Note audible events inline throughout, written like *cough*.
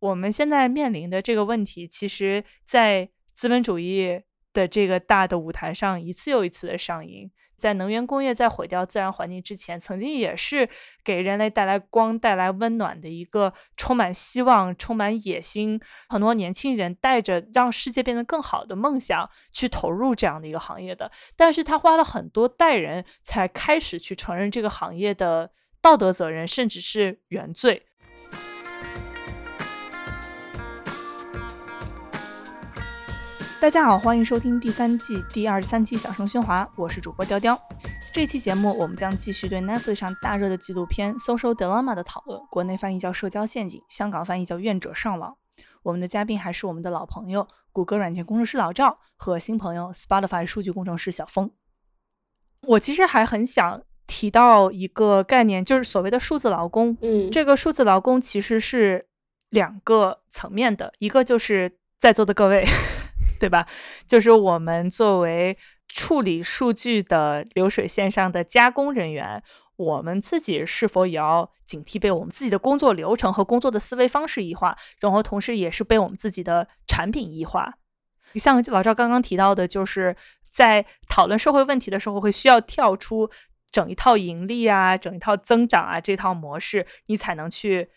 我们现在面临的这个问题，其实，在资本主义的这个大的舞台上，一次又一次的上映。在能源工业在毁掉自然环境之前，曾经也是给人类带来光、带来温暖的一个充满希望、充满野心，很多年轻人带着让世界变得更好的梦想去投入这样的一个行业的。但是他花了很多代人才开始去承认这个行业的道德责任，甚至是原罪。大家好，欢迎收听第三季第二十三期《小声喧哗》，我是主播雕雕。这期节目我们将继续对 Netflix 上大热的纪录片《Social Dilemma》的讨论，国内翻译叫《社交陷阱》，香港翻译叫《愿者上网》。我们的嘉宾还是我们的老朋友，谷歌软件工程师老赵和新朋友 Spotify 数据工程师小峰。我其实还很想提到一个概念，就是所谓的数字劳工。嗯，这个数字劳工其实是两个层面的，一个就是在座的各位。对吧？就是我们作为处理数据的流水线上的加工人员，我们自己是否也要警惕被我们自己的工作流程和工作的思维方式异化，然后同时也是被我们自己的产品异化？像老赵刚刚提到的，就是在讨论社会问题的时候，会需要跳出整一套盈利啊、整一套增长啊这套模式，你才能去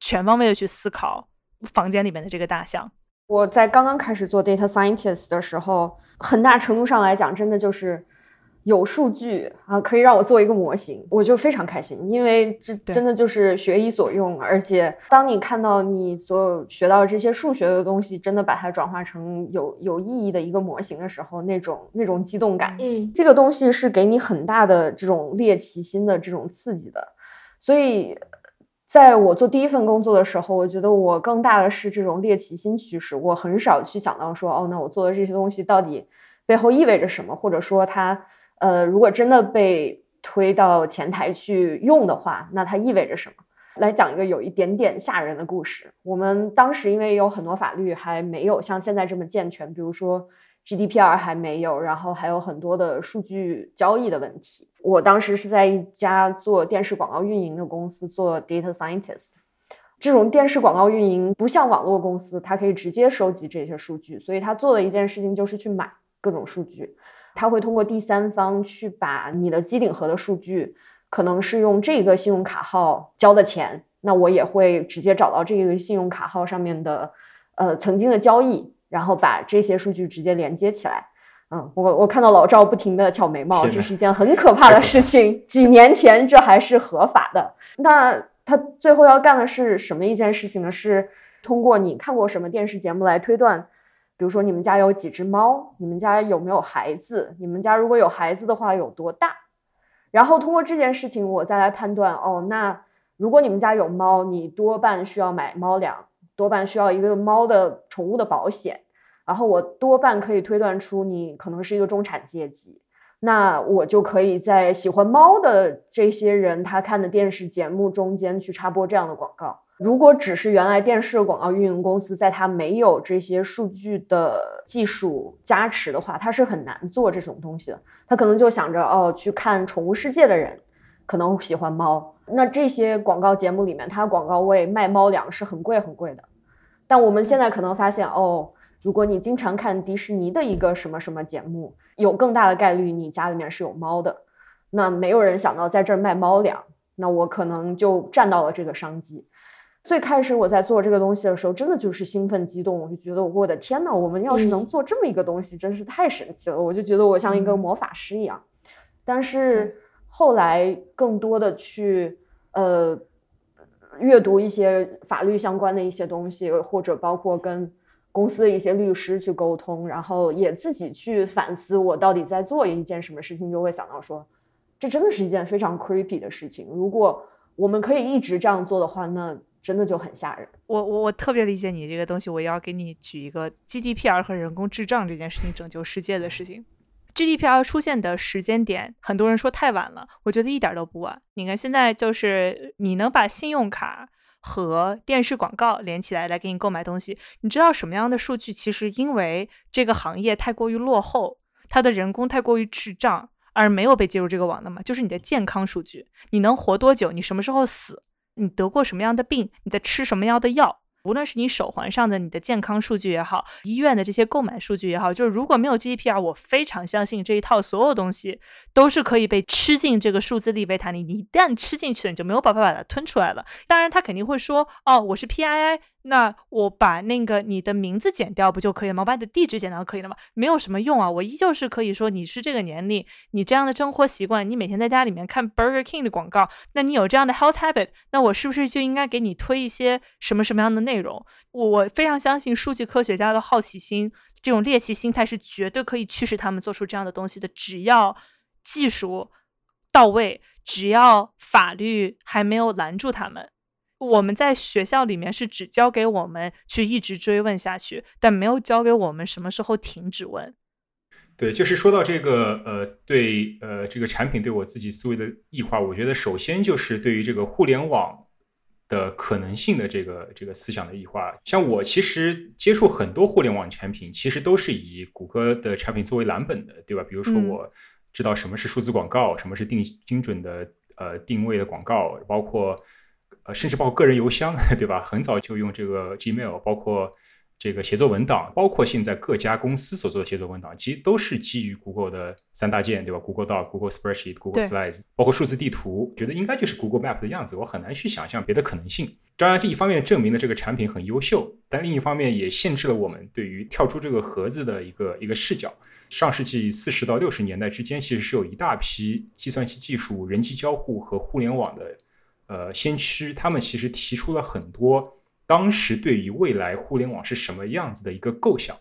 全方位的去思考房间里面的这个大象。我在刚刚开始做 data scientist 的时候，很大程度上来讲，真的就是有数据啊，可以让我做一个模型，我就非常开心，因为这真的就是学以所用。而且，当你看到你所有学到这些数学的东西，真的把它转化成有有意义的一个模型的时候，那种那种激动感，嗯，这个东西是给你很大的这种猎奇心的这种刺激的，所以。在我做第一份工作的时候，我觉得我更大的是这种猎奇心驱使，我很少去想到说，哦，那我做的这些东西到底背后意味着什么，或者说它，呃，如果真的被推到前台去用的话，那它意味着什么？来讲一个有一点点吓人的故事。我们当时因为有很多法律还没有像现在这么健全，比如说。GDPR 还没有，然后还有很多的数据交易的问题。我当时是在一家做电视广告运营的公司做 data scientist。这种电视广告运营不像网络公司，它可以直接收集这些数据，所以他做的一件事情就是去买各种数据。他会通过第三方去把你的机顶盒的数据，可能是用这个信用卡号交的钱，那我也会直接找到这个信用卡号上面的呃曾经的交易。然后把这些数据直接连接起来，嗯，我我看到老赵不停的挑眉毛，这是一件很可怕的事情。*laughs* 几年前这还是合法的，那他最后要干的是什么一件事情呢？是通过你看过什么电视节目来推断，比如说你们家有几只猫，你们家有没有孩子，你们家如果有孩子的话有多大，然后通过这件事情我再来判断，哦，那如果你们家有猫，你多半需要买猫粮。多半需要一个猫的宠物的保险，然后我多半可以推断出你可能是一个中产阶级，那我就可以在喜欢猫的这些人他看的电视节目中间去插播这样的广告。如果只是原来电视广告运营公司在它没有这些数据的技术加持的话，它是很难做这种东西的。他可能就想着哦，去看宠物世界的人可能喜欢猫，那这些广告节目里面，它广告位卖猫粮是很贵很贵的。但我们现在可能发现，哦，如果你经常看迪士尼的一个什么什么节目，有更大的概率你家里面是有猫的。那没有人想到在这儿卖猫粮，那我可能就占到了这个商机。最开始我在做这个东西的时候，真的就是兴奋激动，我就觉得我的天呐，我们要是能做这么一个东西，真是太神奇了。我就觉得我像一个魔法师一样。但是后来更多的去呃。阅读一些法律相关的一些东西，或者包括跟公司的一些律师去沟通，然后也自己去反思我到底在做一件什么事情，就会想到说，这真的是一件非常 creepy 的事情。如果我们可以一直这样做的话，那真的就很吓人。我我我特别理解你这个东西，我要给你举一个 GDPR 和人工智障这件事情拯救世界的事情。GDPR 出现的时间点，很多人说太晚了，我觉得一点都不晚。你看现在就是你能把信用卡和电视广告连起来来给你购买东西，你知道什么样的数据其实因为这个行业太过于落后，它的人工太过于智障而没有被接入这个网的吗？就是你的健康数据，你能活多久，你什么时候死，你得过什么样的病，你在吃什么样的药，无论是你手环上的你的健康数据也好，医院的这些购买数据也好，就是如果没有 GDPR，我非常相信这一套所有东西都是可以被吃进这个数字利维坦里。你一旦吃进去了，你就没有办法把它吞出来了。当然，他肯定会说，哦，我是 PII。那我把那个你的名字剪掉不就可以了吗？我把你的地址剪掉可以了吗？没有什么用啊！我依旧是可以说你是这个年龄，你这样的生活习惯，你每天在家里面看 Burger King 的广告，那你有这样的 health habit，那我是不是就应该给你推一些什么什么样的内容？我非常相信数据科学家的好奇心，这种猎奇心态是绝对可以驱使他们做出这样的东西的。只要技术到位，只要法律还没有拦住他们。我们在学校里面是只教给我们去一直追问下去，但没有教给我们什么时候停止问。对，就是说到这个，呃，对，呃，这个产品对我自己思维的异化，我觉得首先就是对于这个互联网的可能性的这个这个思想的异化。像我其实接触很多互联网产品，其实都是以谷歌的产品作为蓝本的，对吧？比如说我知道什么是数字广告，什么是定精准的呃定位的广告，包括。呃，甚至包括个人邮箱，*laughs* 对吧？很早就用这个 Gmail，包括这个协作文档，包括现在各家公司所做的协作文档，其实都是基于 Google 的三大件，对吧？Google Doc、Google Spreadsheet、Google Slides，包括数字地图，觉得应该就是 Google Map 的样子。我很难去想象别的可能性。当然，这一方面证明了这个产品很优秀，但另一方面也限制了我们对于跳出这个盒子的一个一个视角。上世纪四十到六十年代之间，其实是有一大批计算机技术、人机交互和互联网的。呃，先驱他们其实提出了很多当时对于未来互联网是什么样子的一个构想，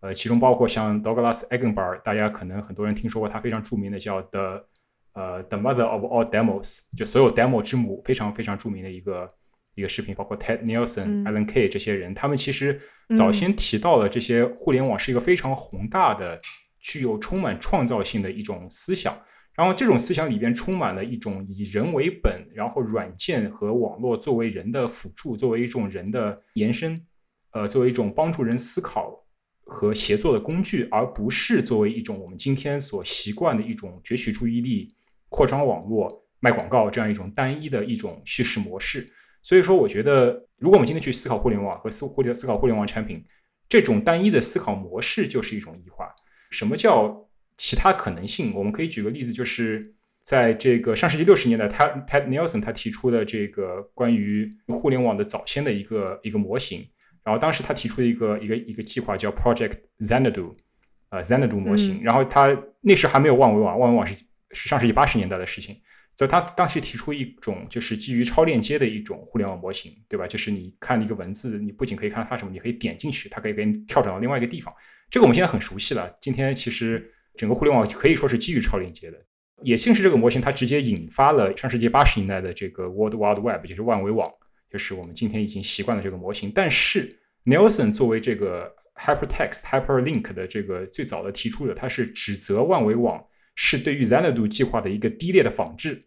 呃，其中包括像 Douglas Eggenbar，大家可能很多人听说过他非常著名的叫 The 呃 The Mother of All Demos，就所有 demo 之母，非常非常著名的一个一个视频，包括 Ted Nelson、Alan Kay 这些人，他们其实早先提到了这些互联网是一个非常宏大的、具有充满创造性的一种思想。然后这种思想里边充满了一种以人为本，然后软件和网络作为人的辅助，作为一种人的延伸，呃，作为一种帮助人思考和协作的工具，而不是作为一种我们今天所习惯的一种攫取注意力、扩张网络、卖广告这样一种单一的一种叙事模式。所以说，我觉得如果我们今天去思考互联网和思或者思考互联网产品，这种单一的思考模式就是一种异化。什么叫？其他可能性，我们可以举个例子，就是在这个上世纪六十年代，他 Ted Nelson 他提出的这个关于互联网的早先的一个一个模型，然后当时他提出的一个一个一个计划叫 Project Xanadu，呃 Xanadu 模型，然后他那时还没有万维网，万维网是是上世纪八十年代的事情，所以他当时提出一种就是基于超链接的一种互联网模型，对吧？就是你看一个文字，你不仅可以看到它什么，你可以点进去，它可以给你跳转到另外一个地方。这个我们现在很熟悉了，今天其实。整个互联网可以说是基于超链接的，也正是这个模型，它直接引发了上世纪八十年代的这个 World Wide Web，就是万维网，就是我们今天已经习惯了这个模型。但是 Nelson 作为这个 Hypertext Hyperlink 的这个最早的提出者，他是指责万维网是对于 Xanadu 计划的一个低劣的仿制。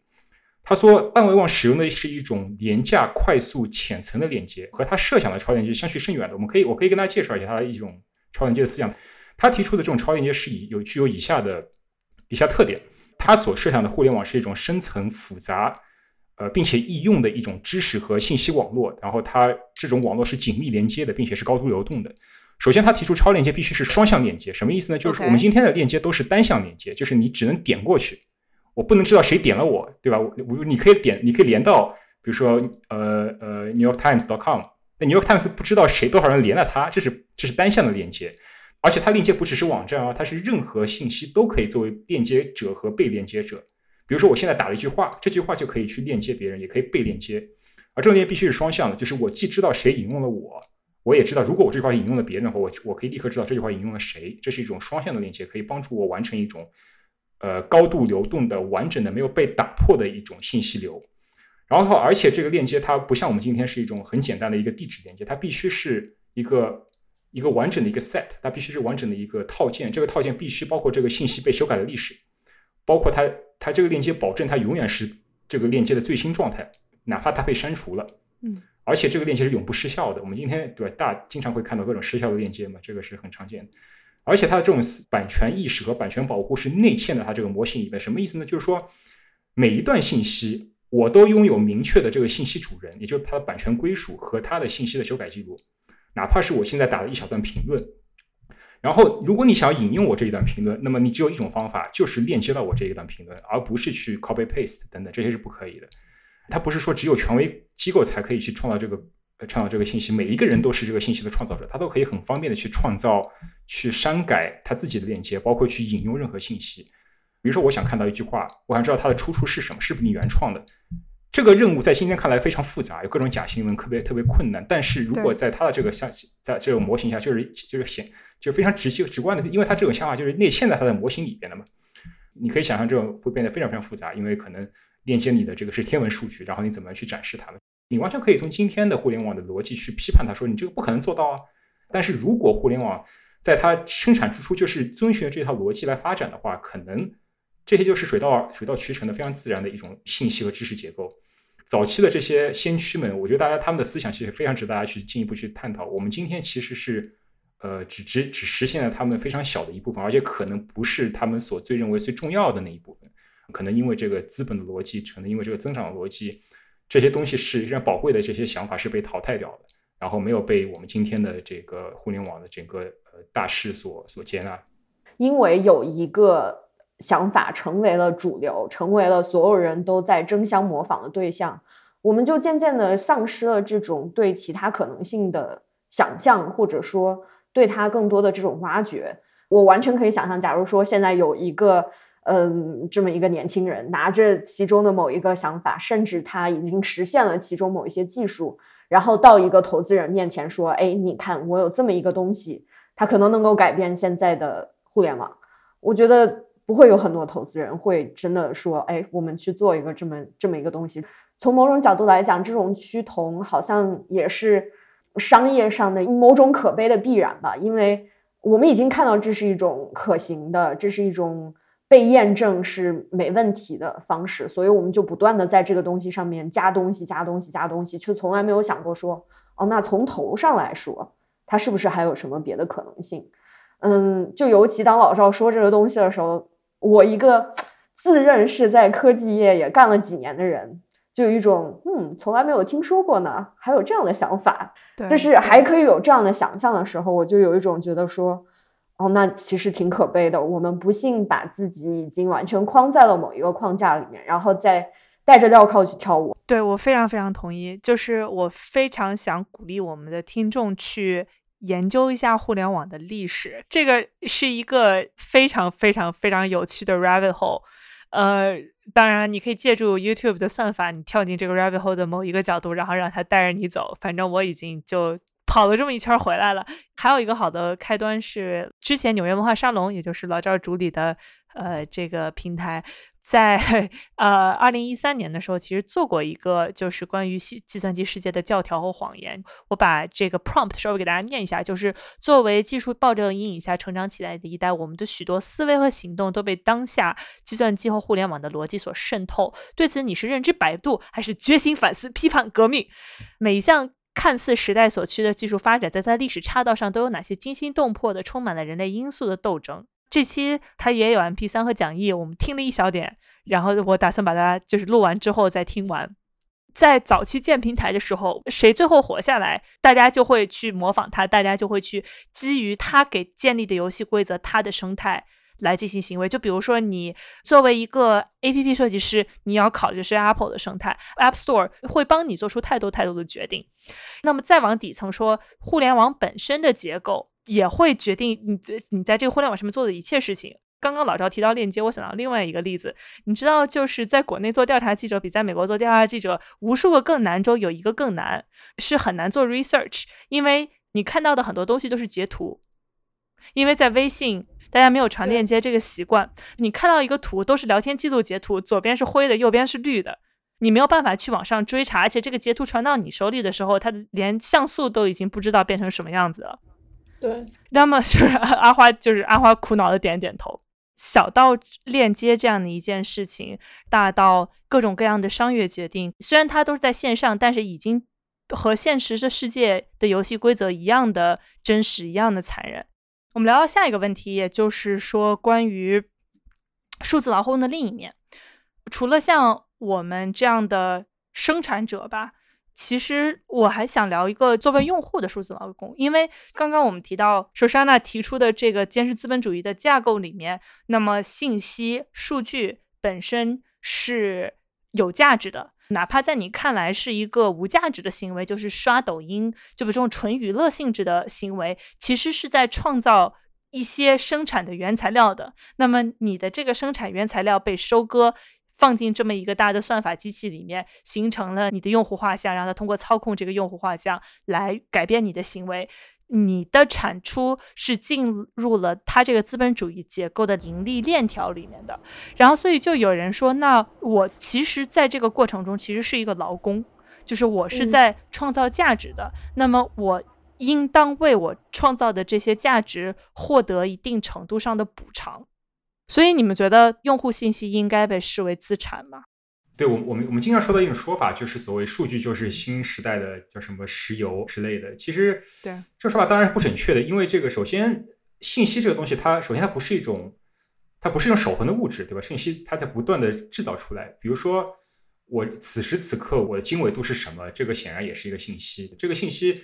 他说，万维网使用的是一种廉价、快速、浅层的链接，和他设想的超链接相去甚远的。我们可以，我可以跟大家介绍一下他的一种超链接的思想。他提出的这种超链接是以有具有以下的以下特点：他所设想的互联网是一种深层复杂，呃，并且易用的一种知识和信息网络。然后，它这种网络是紧密连接的，并且是高度流动的。首先，他提出超链接必须是双向链接，什么意思呢？就是我们今天的链接都是单向链接，就是你只能点过去，我不能知道谁点了我，对吧？我我你可以点，你可以连到，比如说呃呃 New York Times dot com，那 New York Times 不知道谁多少人连了它，这是这是单向的链接。而且它链接不只是网站啊，它是任何信息都可以作为链接者和被链接者。比如说，我现在打了一句话，这句话就可以去链接别人，也可以被链接。而这种链接必须是双向的，就是我既知道谁引用了我，我也知道如果我这句话引用了别人的话，我我可以立刻知道这句话引用了谁。这是一种双向的链接，可以帮助我完成一种呃高度流动的、完整的、没有被打破的一种信息流。然后，而且这个链接它不像我们今天是一种很简单的一个地址链接，它必须是一个。一个完整的一个 set，它必须是完整的一个套件。这个套件必须包括这个信息被修改的历史，包括它它这个链接保证它永远是这个链接的最新状态，哪怕它被删除了。嗯，而且这个链接是永不失效的。我们今天对吧？大经常会看到各种失效的链接嘛，这个是很常见的。而且它的这种版权意识和版权保护是内嵌的，它这个模型里面什么意思呢？就是说每一段信息我都拥有明确的这个信息主人，也就是它的版权归属和它的信息的修改记录，哪怕是我现在打了一小段评论。然后，如果你想要引用我这一段评论，那么你只有一种方法，就是链接到我这一段评论，而不是去 copy paste 等等，这些是不可以的。它不是说只有权威机构才可以去创造这个创造这个信息，每一个人都是这个信息的创造者，他都可以很方便的去创造、去删改他自己的链接，包括去引用任何信息。比如说，我想看到一句话，我想知道它的出处是什么，是不是你原创的。这个任务在今天看来非常复杂，有各种假新闻，特别特别困难。但是如果在他的这个像在这个模型下，就是就是显就非常直接直观的，因为他这种想法就是内嵌在他的模型里边的嘛。你可以想象这种会变得非常非常复杂，因为可能链接你的这个是天文数据，然后你怎么去展示它们？你完全可以从今天的互联网的逻辑去批判它，说你这个不可能做到啊。但是如果互联网在它生产之初就是遵循这套逻辑来发展的话，可能这些就是水到水到渠成的非常自然的一种信息和知识结构。早期的这些先驱们，我觉得大家他们的思想其实非常值得大家去进一步去探讨。我们今天其实是，呃，只只只实现了他们非常小的一部分，而且可能不是他们所最认为最重要的那一部分。可能因为这个资本的逻辑，可能因为这个增长的逻辑，这些东西是非常宝贵的这些想法是被淘汰掉的，然后没有被我们今天的这个互联网的整个呃大势所所接纳。因为有一个。想法成为了主流，成为了所有人都在争相模仿的对象，我们就渐渐的丧失了这种对其他可能性的想象，或者说对他更多的这种挖掘。我完全可以想象，假如说现在有一个，嗯，这么一个年轻人拿着其中的某一个想法，甚至他已经实现了其中某一些技术，然后到一个投资人面前说：“哎，你看，我有这么一个东西，它可能能够改变现在的互联网。”我觉得。不会有很多投资人会真的说：“哎，我们去做一个这么这么一个东西。”从某种角度来讲，这种趋同好像也是商业上的某种可悲的必然吧。因为我们已经看到这是一种可行的，这是一种被验证是没问题的方式，所以我们就不断的在这个东西上面加东西、加东西、加东西，却从来没有想过说：“哦，那从头上来说，它是不是还有什么别的可能性？”嗯，就尤其当老赵说这个东西的时候。我一个自认是在科技业也干了几年的人，就有一种嗯，从来没有听说过呢，还有这样的想法，就是还可以有这样的想象的时候，我就有一种觉得说，哦，那其实挺可悲的。我们不幸把自己已经完全框在了某一个框架里面，然后再带着镣铐去跳舞。对我非常非常同意，就是我非常想鼓励我们的听众去。研究一下互联网的历史，这个是一个非常非常非常有趣的 rabbit hole。呃，当然你可以借助 YouTube 的算法，你跳进这个 rabbit hole 的某一个角度，然后让它带着你走。反正我已经就跑了这么一圈回来了。还有一个好的开端是之前纽约文化沙龙，也就是老赵主理的呃这个平台。在呃，二零一三年的时候，其实做过一个就是关于计计算机世界的教条和谎言。我把这个 prompt 稍微给大家念一下，就是作为技术暴政阴影下成长起来的一代，我们的许多思维和行动都被当下计算机和互联网的逻辑所渗透。对此，你是认知百度，还是决心反思、批判革命？每一项看似时代所趋的技术发展，在它历史岔道上都有哪些惊心动魄的、充满了人类因素的斗争？这期它也有 M P 三和讲义，我们听了一小点，然后我打算把它就是录完之后再听完。在早期建平台的时候，谁最后活下来，大家就会去模仿他，大家就会去基于他给建立的游戏规则、他的生态来进行行为。就比如说，你作为一个 A P P 设计师，你要考虑是 Apple 的生态，App Store 会帮你做出太多太多的决定。那么再往底层说，互联网本身的结构。也会决定你在你在这个互联网上面做的一切事情。刚刚老赵提到链接，我想到另外一个例子，你知道，就是在国内做调查记者比在美国做调查记者无数个更难中有一个更难，是很难做 research，因为你看到的很多东西都是截图，因为在微信大家没有传链接这个习惯，你看到一个图都是聊天记录截图，左边是灰的，右边是绿的，你没有办法去往上追查，而且这个截图传到你手里的时候，它连像素都已经不知道变成什么样子了。对，那么就是 *laughs* 阿花，就是阿花苦恼的点点头。小到链接这样的一件事情，大到各种各样的商业决定，虽然它都是在线上，但是已经和现实的世界的游戏规则一样的真实，一样的残忍。我们聊到下一个问题，也就是说关于数字劳工的另一面。除了像我们这样的生产者吧。其实我还想聊一个作为用户的数字劳工，因为刚刚我们提到首莎娜提出的这个监视资本主义的架构里面，那么信息数据本身是有价值的，哪怕在你看来是一个无价值的行为，就是刷抖音，就比如这种纯娱乐性质的行为，其实是在创造一些生产的原材料的。那么你的这个生产原材料被收割。放进这么一个大的算法机器里面，形成了你的用户画像，让它通过操控这个用户画像来改变你的行为。你的产出是进入了它这个资本主义结构的盈利链条里面的。然后，所以就有人说，那我其实在这个过程中其实是一个劳工，就是我是在创造价值的。那么，我应当为我创造的这些价值获得一定程度上的补偿。所以你们觉得用户信息应该被视为资产吗？对，我我们我们经常说到一种说法，就是所谓数据就是新时代的叫什么石油之类的。其实，对这个说法当然是不准确的，因为这个首先信息这个东西，它首先它不是一种，它不是一种守恒的物质，对吧？信息它在不断的制造出来。比如说，我此时此刻我的经纬度是什么，这个显然也是一个信息。这个信息。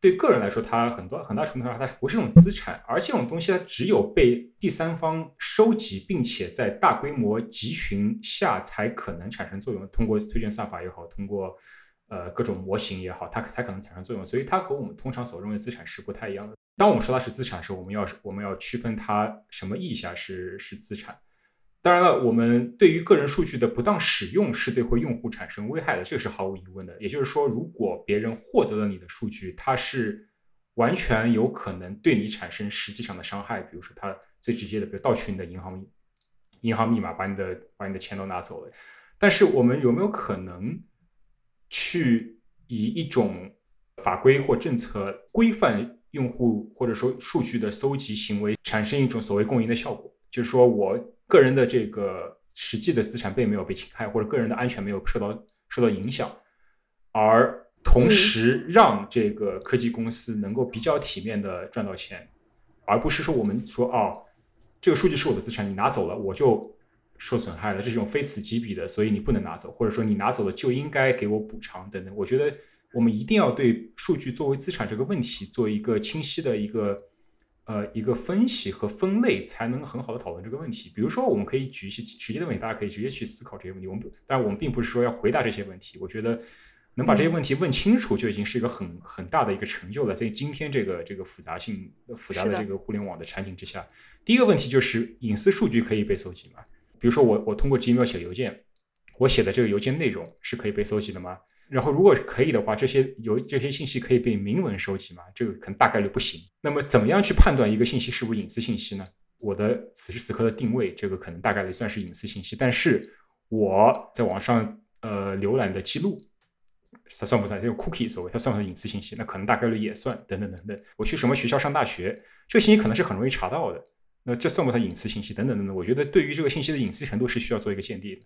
对个人来说，它很多很大程度上，它不是一种资产，而这种东西它只有被第三方收集，并且在大规模集群下才可能产生作用。通过推荐算法也好，通过呃各种模型也好，它才可能产生作用。所以它和我们通常所认为资产是不太一样的。当我们说它是资产的时候，我们要我们要区分它什么意义下是是资产。当然了，我们对于个人数据的不当使用是对会用户产生危害的，这个是毫无疑问的。也就是说，如果别人获得了你的数据，它是完全有可能对你产生实际上的伤害。比如说，他最直接的，比如盗取你的银行银行密码，把你的把你的钱都拿走了。但是，我们有没有可能去以一种法规或政策规范用户或者说数据的搜集行为，产生一种所谓共赢的效果？就是说我。个人的这个实际的资产并没有被侵害，或者个人的安全没有受到受到影响，而同时让这个科技公司能够比较体面的赚到钱，而不是说我们说哦，这个数据是我的资产，你拿走了我就受损害了，这是一种非此即彼的，所以你不能拿走，或者说你拿走了就应该给我补偿等等。我觉得我们一定要对数据作为资产这个问题做一个清晰的一个。呃，一个分析和分类才能很好的讨论这个问题。比如说，我们可以举一些实际的问题，大家可以直接去思考这些问题。我们，当然我们并不是说要回答这些问题。我觉得能把这些问题问清楚，就已经是一个很很大的一个成就了。在今天这个这个复杂性复杂的这个互联网的场景之下，第一个问题就是隐私数据可以被搜集吗？比如说，我我通过 Gmail 写邮件，我写的这个邮件内容是可以被搜集的吗？然后，如果可以的话，这些有这些信息可以被明文收集吗？这个可能大概率不行。那么，怎么样去判断一个信息是不是隐私信息呢？我的此时此刻的定位，这个可能大概率算是隐私信息。但是我在网上呃浏览的记录，它算不算？这个 cookie 所谓它算不算隐私信息？那可能大概率也算。等等等等。我去什么学校上大学，这个信息可能是很容易查到的。那这算不算隐私信息？等等等等。我觉得对于这个信息的隐私程度是需要做一个鉴定的。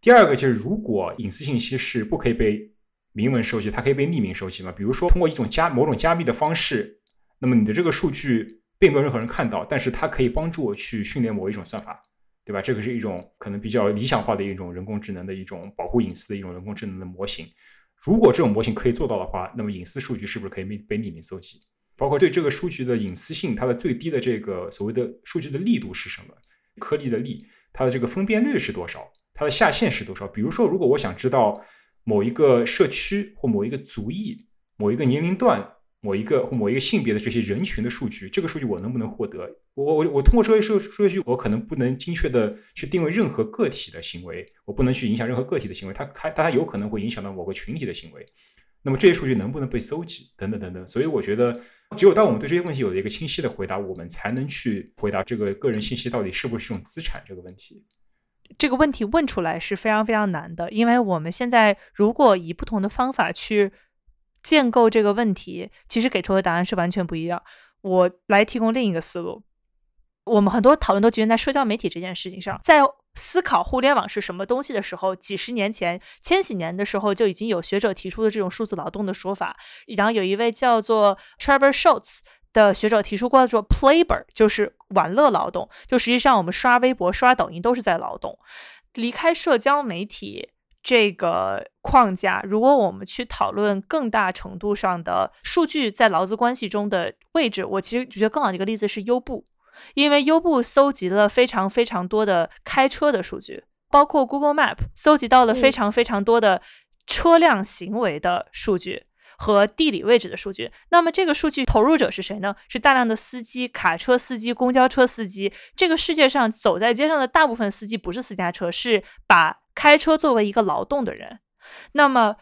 第二个就是，如果隐私信息是不可以被明文收集，它可以被匿名收集吗？比如说通过一种加某种加密的方式，那么你的这个数据并没有任何人看到，但是它可以帮助我去训练某一种算法，对吧？这个是一种可能比较理想化的一种人工智能的一种保护隐私的一种人工智能的模型。如果这种模型可以做到的话，那么隐私数据是不是可以被被匿名搜集？包括对这个数据的隐私性，它的最低的这个所谓的数据的力度是什么？颗粒的粒，它的这个分辨率是多少？它的下限是多少？比如说，如果我想知道。某一个社区或某一个族裔、某一个年龄段、某一个或某一个性别的这些人群的数据，这个数据我能不能获得？我我我通过这些数数据，我可能不能精确的去定位任何个体的行为，我不能去影响任何个体的行为，它它它有可能会影响到某个群体的行为。那么这些数据能不能被搜集？等等等等。所以我觉得，只有当我们对这些问题有了一个清晰的回答，我们才能去回答这个个人信息到底是不是一种资产这个问题。这个问题问出来是非常非常难的，因为我们现在如果以不同的方法去建构这个问题，其实给出的答案是完全不一样。我来提供另一个思路，我们很多讨论都集中在社交媒体这件事情上，在思考互联网是什么东西的时候，几十年前、千禧年的时候就已经有学者提出了这种数字劳动的说法，然后有一位叫做 Trevor Schultz。的学者提出过说 “playbor” 就是玩乐劳动，就实际上我们刷微博、刷抖音都是在劳动。离开社交媒体这个框架，如果我们去讨论更大程度上的数据在劳资关系中的位置，我其实觉得更好的一个例子是优步，因为优步搜集了非常非常多的开车的数据，包括 Google Map 搜集到了非常非常多的车辆行为的数据和地理位置的数据。那么这个数据投入者是谁呢？是大量的司机、卡车司机、公交车司机。这个世界上走在街上的大部分司机不是私家车，是把开车作为一个劳动的人，那么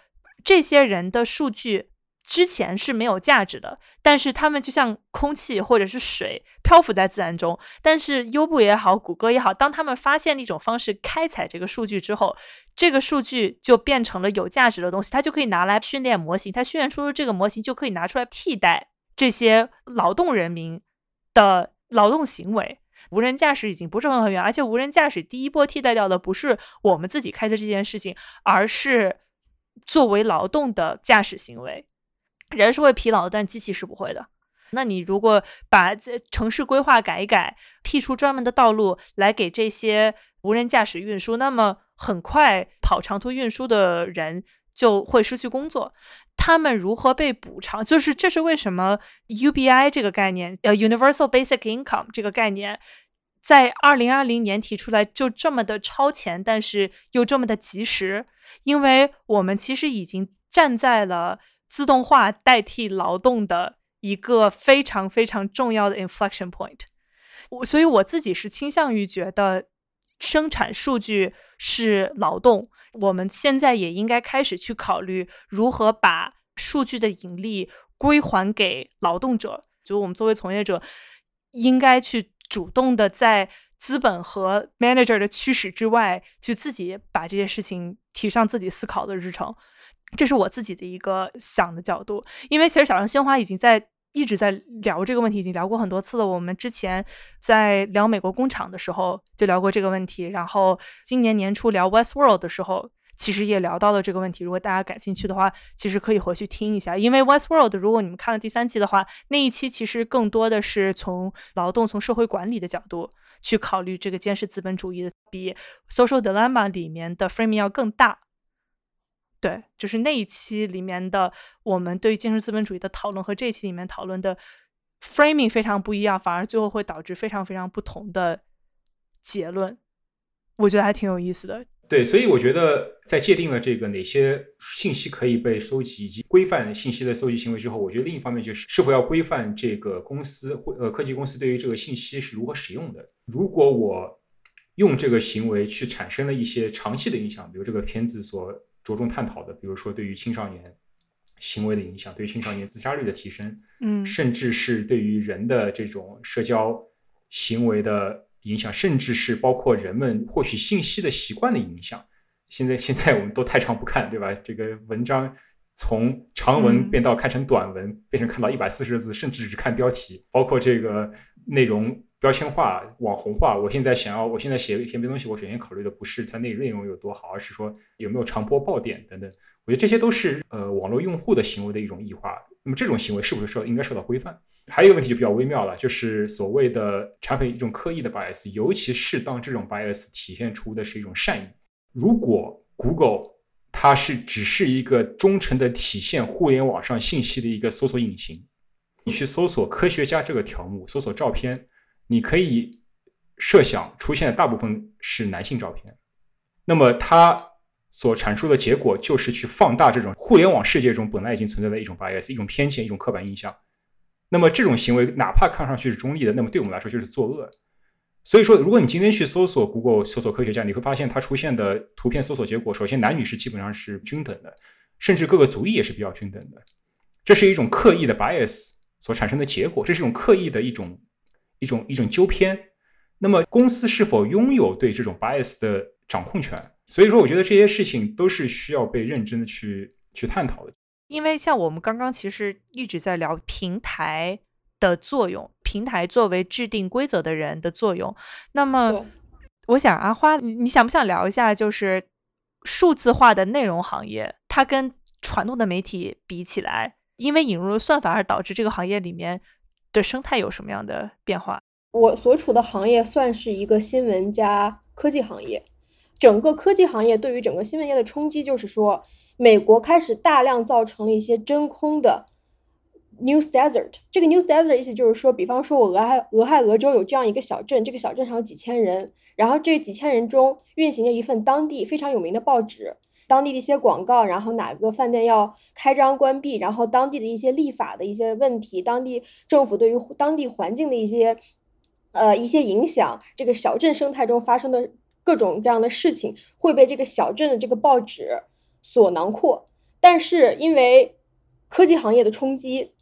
这些人的数据之前是没有价值的，但是他们就像空气或者是水漂浮在自然中。但是优步也好，谷歌也好，当他们发现了一种方式开采这个数据之后，这个数据就变成了有价值的东西，它就可以拿来训练模型，它训练出这个模型就可以拿出来替代这些劳动人民的劳动行为。无人驾驶已经不是很很远，而且无人驾驶第一波替代掉的不是我们自己开车这件事情，而是作为劳动的驾驶行为。人是会疲劳的，但机器是不会的。那你如果把这城市规划改一改，辟出专门的道路来给这些无人驾驶运输，那么很快跑长途运输的人就会失去工作。他们如何被补偿？就是这是为什么 UBI 这个概念，呃，Universal Basic Income 这个概念，在二零二零年提出来就这么的超前，但是又这么的及时，因为我们其实已经站在了自动化代替劳动的一个非常非常重要的 inflection point。我所以我自己是倾向于觉得生产数据是劳动。我们现在也应该开始去考虑如何把数据的盈利归还给劳动者。就我们作为从业者，应该去主动的在资本和 manager 的驱使之外，去自己把这些事情提上自己思考的日程。这是我自己的一个想的角度。因为其实小张鲜花已经在一直在聊这个问题，已经聊过很多次了。我们之前在聊美国工厂的时候就聊过这个问题，然后今年年初聊 Westworld 的时候，其实也聊到了这个问题。如果大家感兴趣的话，其实可以回去听一下。因为 Westworld，如果你们看了第三期的话，那一期其实更多的是从劳动、从社会管理的角度去考虑这个监视资本主义的，比 Social Dilemma 里面的 framing 要更大。对，就是那一期里面的我们对于精神资本主义的讨论和这一期里面讨论的 framing 非常不一样，反而最后会导致非常非常不同的结论。我觉得还挺有意思的。对，所以我觉得在界定了这个哪些信息可以被收集以及规范信息的搜集行为之后，我觉得另一方面就是是否要规范这个公司或呃科技公司对于这个信息是如何使用的。如果我用这个行为去产生了一些长期的影响，比如这个片子所。着重探讨的，比如说对于青少年行为的影响，对于青少年自杀率的提升，嗯，甚至是对于人的这种社交行为的影响，甚至是包括人们获取信息的习惯的影响。现在现在我们都太长不看，对吧？这个文章从长文变到看成短文，变成看到一百四十字，甚至只看标题，包括这个内容。标签化、网红化，我现在想要，我现在写一篇东西，我首先考虑的不是它内内容有多好，而是说有没有长播爆点等等。我觉得这些都是呃网络用户的行为的一种异化。那么这种行为是不是受应该受到规范？还有一个问题就比较微妙了，就是所谓的产品一种刻意的 bias，尤其是当这种 bias 体现出的是一种善意。如果 Google 它是只是一个忠诚的体现互联网上信息的一个搜索引擎，你去搜索科学家这个条目，搜索照片。你可以设想出现的大部分是男性照片，那么它所阐述的结果就是去放大这种互联网世界中本来已经存在的一种 bias、一种偏见、一种刻板印象。那么这种行为哪怕看上去是中立的，那么对我们来说就是作恶。所以说，如果你今天去搜索 Google 搜索科学家，你会发现它出现的图片搜索结果，首先男女是基本上是均等的，甚至各个族裔也是比较均等的。这是一种刻意的 bias 所产生的结果，这是一种刻意的一种。一种一种纠偏，那么公司是否拥有对这种 bias 的掌控权？所以说，我觉得这些事情都是需要被认真的去去探讨的。因为像我们刚刚其实一直在聊平台的作用，平台作为制定规则的人的作用。那么，我想阿花，你想不想聊一下，就是数字化的内容行业，它跟传统的媒体比起来，因为引入了算法而导致这个行业里面。的生态有什么样的变化？我所处的行业算是一个新闻加科技行业，整个科技行业对于整个新闻业的冲击，就是说，美国开始大量造成了一些真空的 news desert。这个 news desert 意思就是说，比方说我俄亥俄亥俄州有这样一个小镇，这个小镇上有几千人，然后这几千人中运行着一份当地非常有名的报纸。当地的一些广告，然后哪个饭店要开张关闭，然后当地的一些立法的一些问题，当地政府对于当地环境的一些，呃一些影响，这个小镇生态中发生的各种这样的事情会被这个小镇的这个报纸所囊括。但是因为科技行业的冲击，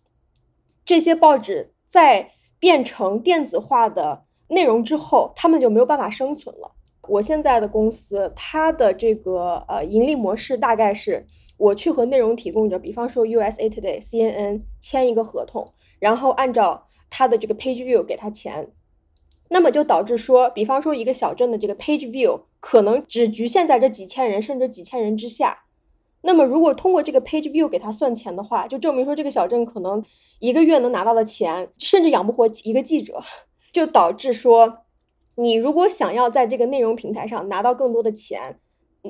这些报纸在变成电子化的内容之后，他们就没有办法生存了。我现在的公司，它的这个呃盈利模式大概是，我去和内容提供者，比方说 USA Today、CNN 签一个合同，然后按照它的这个 page view 给他钱，那么就导致说，比方说一个小镇的这个 page view 可能只局限在这几千人甚至几千人之下，那么如果通过这个 page view 给他算钱的话，就证明说这个小镇可能一个月能拿到的钱，甚至养不活一个记者，*laughs* 就导致说。你如果想要在这个内容平台上拿到更多的钱，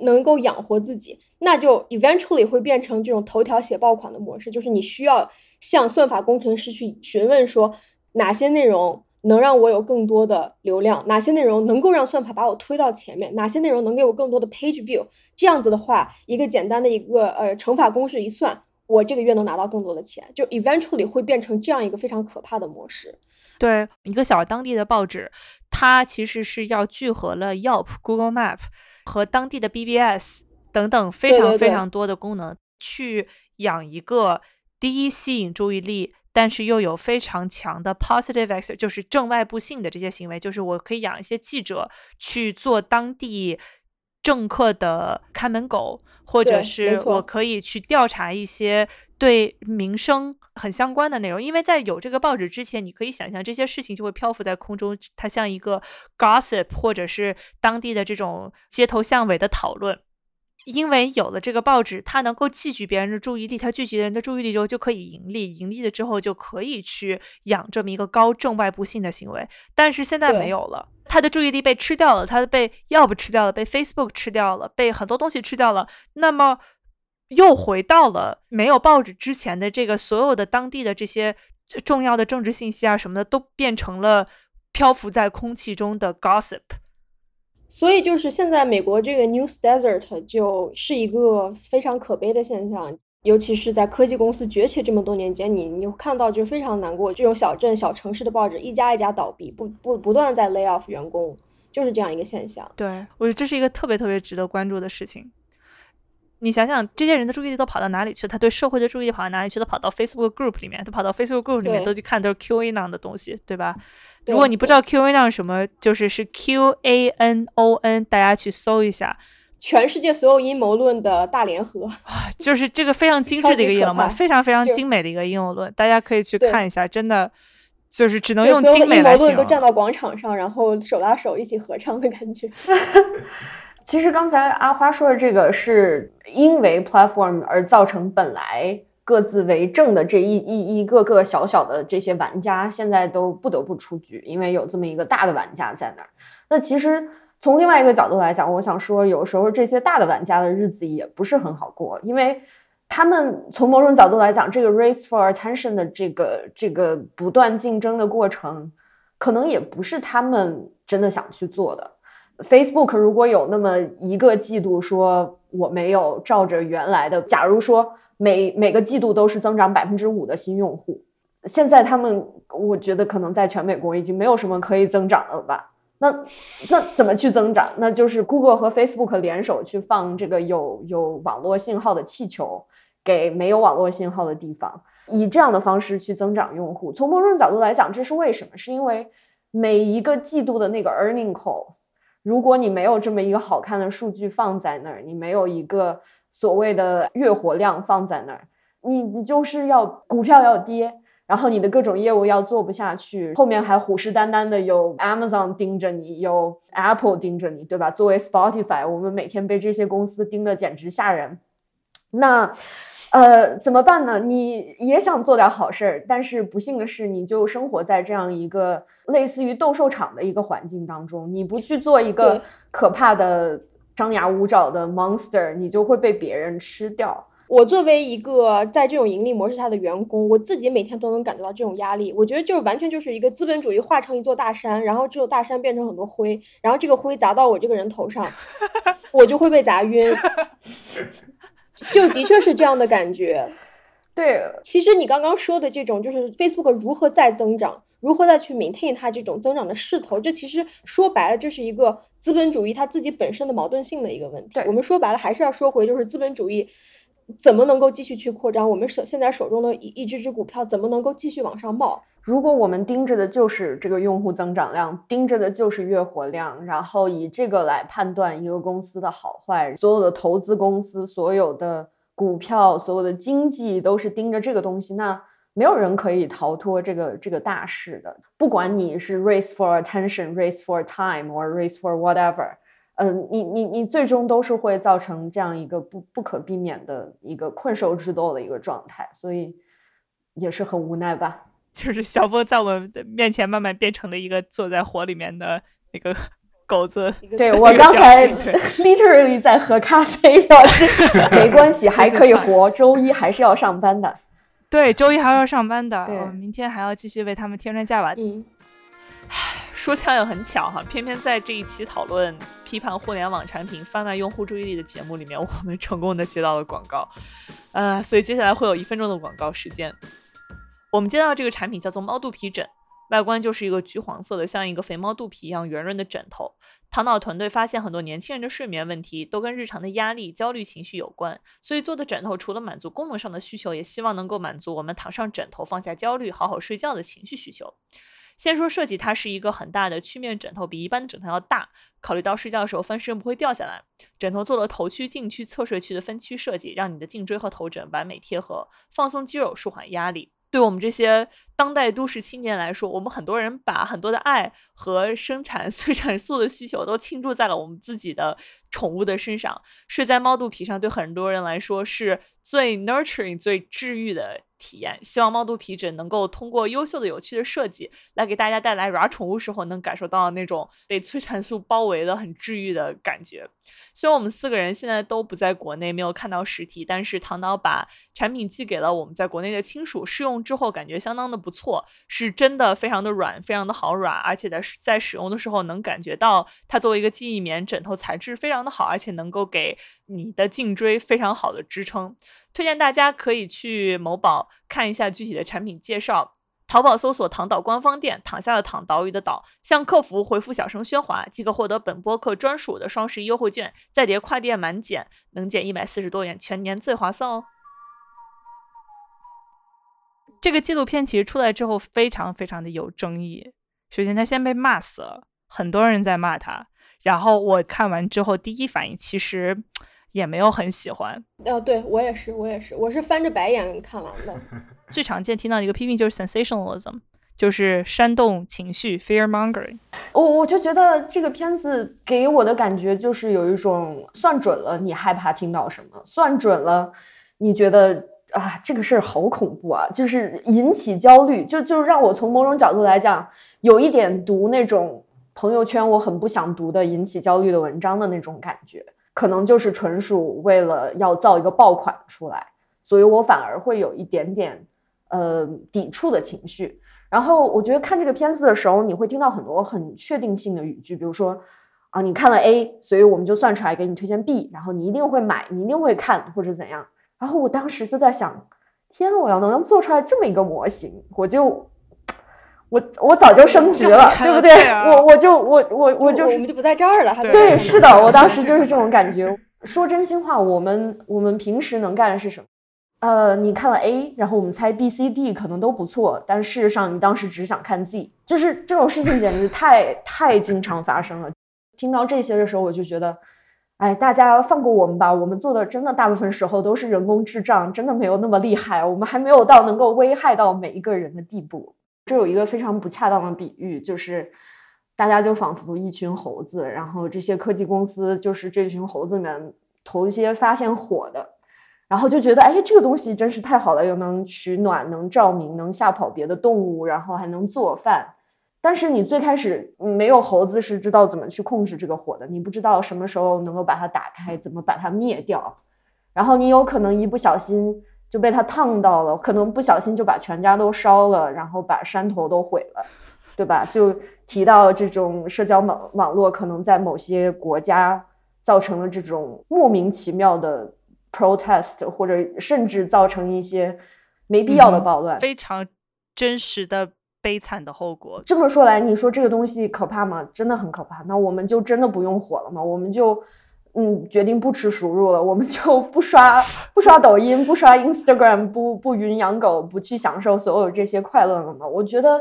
能够养活自己，那就 eventually 会变成这种头条写爆款的模式，就是你需要向算法工程师去询问说哪些内容能让我有更多的流量，哪些内容能够让算法把我推到前面，哪些内容能给我更多的 page view。这样子的话，一个简单的一个呃乘法公式一算，我这个月能拿到更多的钱，就 eventually 会变成这样一个非常可怕的模式。对一个小当地的报纸，它其实是要聚合了 Yelp、Google Map 和当地的 BBS 等等非常非常多的功能，去养一个第一吸引注意力，但是又有非常强的 positive x，就是正外部性的这些行为，就是我可以养一些记者去做当地政客的看门狗，或者是我可以去调查一些。对民生很相关的内容，因为在有这个报纸之前，你可以想象这些事情就会漂浮在空中，它像一个 gossip 或者是当地的这种街头巷尾的讨论。因为有了这个报纸，它能够聚集别人的注意力，它聚集人的注意力之后就可以盈利，盈利了之后就可以去养这么一个高正外部性的行为。但是现在没有了，他的注意力被吃掉了，他被 Yelp 吃掉了，被 Facebook 吃掉了，被很多东西吃掉了。那么。又回到了没有报纸之前的这个所有的当地的这些重要的政治信息啊什么的，都变成了漂浮在空气中的 gossip。所以就是现在美国这个 news desert 就是一个非常可悲的现象，尤其是在科技公司崛起这么多年间，你你看到就非常难过，这种小镇小城市的报纸一家一家倒闭，不不不断在 lay off 员工，就是这样一个现象。对我觉得这是一个特别特别值得关注的事情。你想想，这些人的注意力都跑到哪里去？他对社会的注意力跑到哪里去？都跑到 Facebook Group 里面，都跑到 Facebook Group 里面，都去看都是 QAnon 的东西，对吧？如果你不知道 QAnon 什么，就是是 QAnon，大家去搜一下，全世界所有阴谋论的大联合，就是这个非常 *laughs* 精致的一个阴谋论，非常非常精美的一个阴谋论，大家可以去看一下，真的就是只能用精美来形容。都站到广场上，然后手拉手一起合唱的感觉。*laughs* *laughs* 其实刚才阿花说的这个，是因为 platform 而造成本来各自为政的这一一一个个小小的这些玩家，现在都不得不出局，因为有这么一个大的玩家在那儿。那其实从另外一个角度来讲，我想说，有时候这些大的玩家的日子也不是很好过，因为他们从某种角度来讲，这个 race for attention 的这个这个不断竞争的过程，可能也不是他们真的想去做的。Facebook 如果有那么一个季度说我没有照着原来的，假如说每每个季度都是增长百分之五的新用户，现在他们我觉得可能在全美国已经没有什么可以增长了吧？那那怎么去增长？那就是 Google 和 Facebook 联手去放这个有有网络信号的气球给没有网络信号的地方，以这样的方式去增长用户。从某种角度来讲，这是为什么？是因为每一个季度的那个 earning call。如果你没有这么一个好看的数据放在那儿，你没有一个所谓的月活量放在那儿，你你就是要股票要跌，然后你的各种业务要做不下去，后面还虎视眈眈的有 Amazon 盯着你，有 Apple 盯着你，对吧？作为 Spotify，我们每天被这些公司盯得简直吓人。那。呃，怎么办呢？你也想做点好事儿，但是不幸的是，你就生活在这样一个类似于斗兽场的一个环境当中。你不去做一个可怕的张牙舞爪的 monster，你就会被别人吃掉。我作为一个在这种盈利模式下的员工，我自己每天都能感觉到这种压力。我觉得就完全就是一个资本主义化成一座大山，然后这座大山变成很多灰，然后这个灰砸到我这个人头上，*laughs* 我就会被砸晕。就的确是这样的感觉。*laughs* 对，其实你刚刚说的这种，就是 Facebook 如何再增长，如何再去 maintain 它这种增长的势头，这其实说白了，这是一个资本主义它自己本身的矛盾性的一个问题。我们说白了，还是要说回，就是资本主义。怎么能够继续去扩张？我们手现在手中的一一只只股票怎么能够继续往上冒？如果我们盯着的就是这个用户增长量，盯着的就是月活量，然后以这个来判断一个公司的好坏，所有的投资公司、所有的股票、所有的经济都是盯着这个东西，那没有人可以逃脱这个这个大势的。不管你是 race for attention、race for time or race for whatever。嗯，你你你最终都是会造成这样一个不不可避免的一个困兽之斗的一个状态，所以也是很无奈吧。就是小波在我们的面前慢慢变成了一个坐在火里面的那个 *laughs* 狗子。对我刚才 literally 在喝咖啡，表示 *laughs* 没关系，*laughs* 还可以活。周一还是要上班的。对，周一还要上班的。对，明天还要继续为他们添砖加瓦。嗯。说巧也很巧哈，偏偏在这一期讨论批判互联网产品贩卖用户注意力的节目里面，我们成功的接到了广告，呃，所以接下来会有一分钟的广告时间。我们接到这个产品叫做猫肚皮枕，外观就是一个橘黄色的，像一个肥猫肚皮一样圆润的枕头。唐导团队发现很多年轻人的睡眠问题都跟日常的压力、焦虑情绪有关，所以做的枕头除了满足功能上的需求，也希望能够满足我们躺上枕头放下焦虑、好好睡觉的情绪需求。先说设计，它是一个很大的曲面枕头，比一般的枕头要大。考虑到睡觉的时候翻身不会掉下来，枕头做了头区、颈区、侧睡区的分区设计，让你的颈椎和头枕完美贴合，放松肌肉，舒缓压力。对我们这些当代都市青年来说，我们很多人把很多的爱和生产 *laughs* 催产素的需求都倾注在了我们自己的宠物的身上。睡在猫肚皮上，对很多人来说是最 nurturing、最治愈的。体验，希望猫肚皮枕能够通过优秀的、有趣的设计，来给大家带来抓宠物时候能感受到那种被催产素包围的很治愈的感觉。虽然我们四个人现在都不在国内，没有看到实体，但是唐导把产品寄给了我们在国内的亲属，试用之后感觉相当的不错，是真的非常的软，非常的好软，而且在在使用的时候能感觉到它作为一个记忆棉枕头材质非常的好，而且能够给你的颈椎非常好的支撑。推荐大家可以去某宝看一下具体的产品介绍，淘宝搜索“躺岛官方店”，躺下的躺，岛屿的岛，向客服回复“小声喧哗”即可获得本播客专属的双十一优惠券，再叠跨店满减能减一百四十多元，全年最划算哦。这个纪录片其实出来之后非常非常的有争议，首先他先被骂死了，很多人在骂他，然后我看完之后第一反应其实。也没有很喜欢哦，对我也是，我也是，我是翻着白眼看完的。*laughs* *laughs* 最常见听到的一个批评就是 sensationalism，就是煽动情绪 fear mongering。我我就觉得这个片子给我的感觉就是有一种算准了你害怕听到什么，算准了你觉得啊这个事儿好恐怖啊，就是引起焦虑，就就让我从某种角度来讲，有一点读那种朋友圈我很不想读的引起焦虑的文章的那种感觉。可能就是纯属为了要造一个爆款出来，所以我反而会有一点点呃抵触的情绪。然后我觉得看这个片子的时候，你会听到很多很确定性的语句，比如说啊，你看了 A，所以我们就算出来给你推荐 B，然后你一定会买，你一定会看或者怎样。然后我当时就在想，天，我要能做出来这么一个模型，我就。我我早就升职了，对不对？我我就我我我就我们就不在这儿了。对，是的，我当时就是这种感觉。说真心话，我们我们平时能干的是什么？呃，你看了 A，然后我们猜 B、C、D 可能都不错，但事实上你当时只想看 Z，就是这种事情简直太太经常发生了。听到这些的时候，我就觉得，哎，大家放过我们吧。我们做的真的大部分时候都是人工智障，真的没有那么厉害。我们还没有到能够危害到每一个人的地步。这有一个非常不恰当的比喻，就是大家就仿佛一群猴子，然后这些科技公司就是这群猴子里面投一些发现火的，然后就觉得哎，这个东西真是太好了，又能取暖、能照明、能吓跑别的动物，然后还能做饭，但是你最开始没有猴子是知道怎么去控制这个火的，你不知道什么时候能够把它打开，怎么把它灭掉，然后你有可能一不小心就被他烫到了，可能不小心就把全家都烧了，然后把山头都毁了，对吧？就提到这种社交网网络可能在某些国家造成了这种莫名其妙的 protest，或者甚至造成一些没必要的暴乱，非常真实的。悲惨的后果。这么说来，你说这个东西可怕吗？真的很可怕。那我们就真的不用火了吗？我们就嗯决定不吃熟肉了，我们就不刷不刷抖音，不刷 Instagram，不不云养狗，不去享受所有这些快乐了吗？我觉得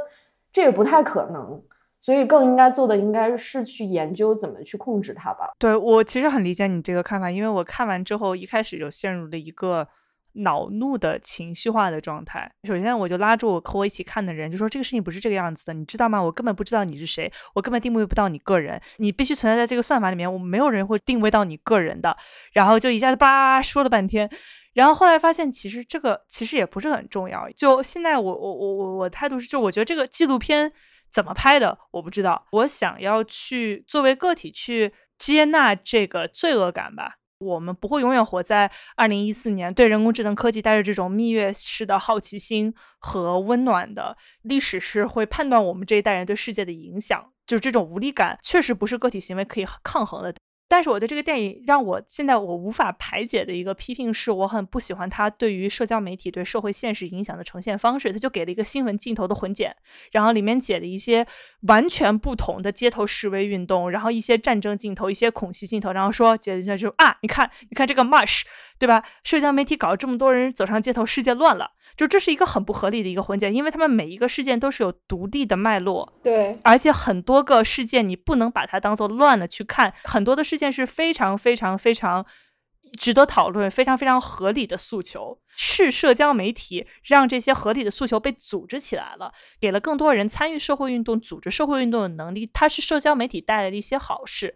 这也不太可能。所以更应该做的应该是去研究怎么去控制它吧。对我其实很理解你这个看法，因为我看完之后一开始就陷入了一个。恼怒的情绪化的状态。首先，我就拉住我和我一起看的人，就说这个事情不是这个样子的，你知道吗？我根本不知道你是谁，我根本定位不到你个人，你必须存在在这个算法里面，我没有人会定位到你个人的。然后就一下子叭说了半天，然后后来发现其实这个其实也不是很重要。就现在我我我我我态度是，就我觉得这个纪录片怎么拍的我不知道，我想要去作为个体去接纳这个罪恶感吧。我们不会永远活在二零一四年，对人工智能科技带着这种蜜月式的好奇心和温暖的历史是会判断我们这一代人对世界的影响，就是这种无力感，确实不是个体行为可以抗衡的。但是我对这个电影让我现在我无法排解的一个批评是，我很不喜欢他对于社交媒体对社会现实影响的呈现方式。他就给了一个新闻镜头的混剪，然后里面解了一些完全不同的街头示威运动，然后一些战争镜头，一些恐袭镜头，然后说剪一下就啊，你看，你看这个 marsh 对吧？社交媒体搞了这么多人走上街头，世界乱了。就这是一个很不合理的一个混剪，因为他们每一个事件都是有独立的脉络，对，而且很多个事件你不能把它当做乱的去看，很多的事件是非常非常非常值得讨论、非常非常合理的诉求，是社交媒体让这些合理的诉求被组织起来了，给了更多人参与社会运动、组织社会运动的能力，它是社交媒体带来的一些好事。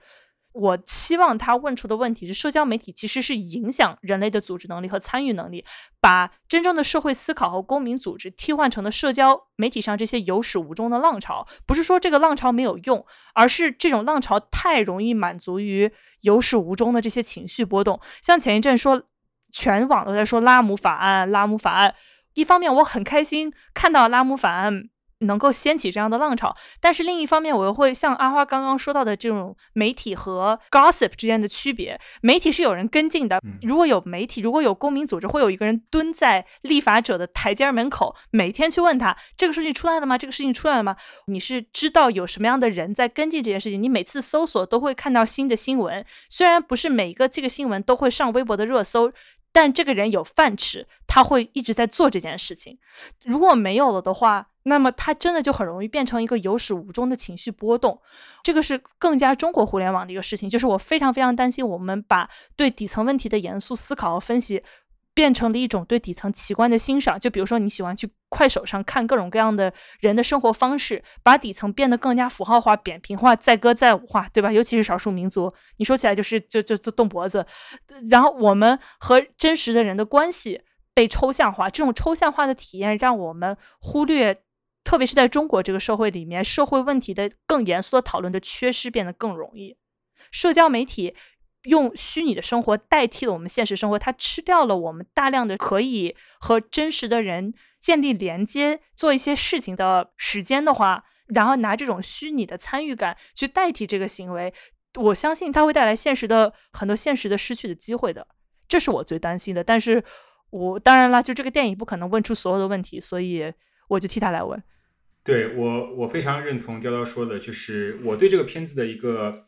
我期望他问出的问题是：社交媒体其实是影响人类的组织能力和参与能力，把真正的社会思考和公民组织替换成了社交媒体上这些有始无终的浪潮。不是说这个浪潮没有用，而是这种浪潮太容易满足于有始无终的这些情绪波动。像前一阵说，全网都在说拉姆法案，拉姆法案。一方面我很开心看到拉姆法案。能够掀起这样的浪潮，但是另一方面，我又会像阿花刚刚说到的这种媒体和 gossip 之间的区别。媒体是有人跟进的，如果有媒体，如果有公民组织，会有一个人蹲在立法者的台阶门口，每天去问他这个数据出来了吗？这个事情出来了吗？你是知道有什么样的人在跟进这件事情？你每次搜索都会看到新的新闻，虽然不是每一个这个新闻都会上微博的热搜。但这个人有饭吃，他会一直在做这件事情。如果没有了的话，那么它真的就很容易变成一个有始无终的情绪波动。这个是更加中国互联网的一个事情，就是我非常非常担心，我们把对底层问题的严肃思考和分析。变成了一种对底层奇观的欣赏，就比如说你喜欢去快手上看各种各样的人的生活方式，把底层变得更加符号化、扁平化、载歌载舞化，对吧？尤其是少数民族，你说起来就是就就就动脖子。然后我们和真实的人的关系被抽象化，这种抽象化的体验让我们忽略，特别是在中国这个社会里面，社会问题的更严肃的讨论的缺失变得更容易。社交媒体。用虚拟的生活代替了我们现实生活，它吃掉了我们大量的可以和真实的人建立连接、做一些事情的时间的话，然后拿这种虚拟的参与感去代替这个行为，我相信它会带来现实的很多现实的失去的机会的，这是我最担心的。但是我当然了，就这个电影不可能问出所有的问题，所以我就替他来问。对我，我非常认同雕雕说的，就是我对这个片子的一个。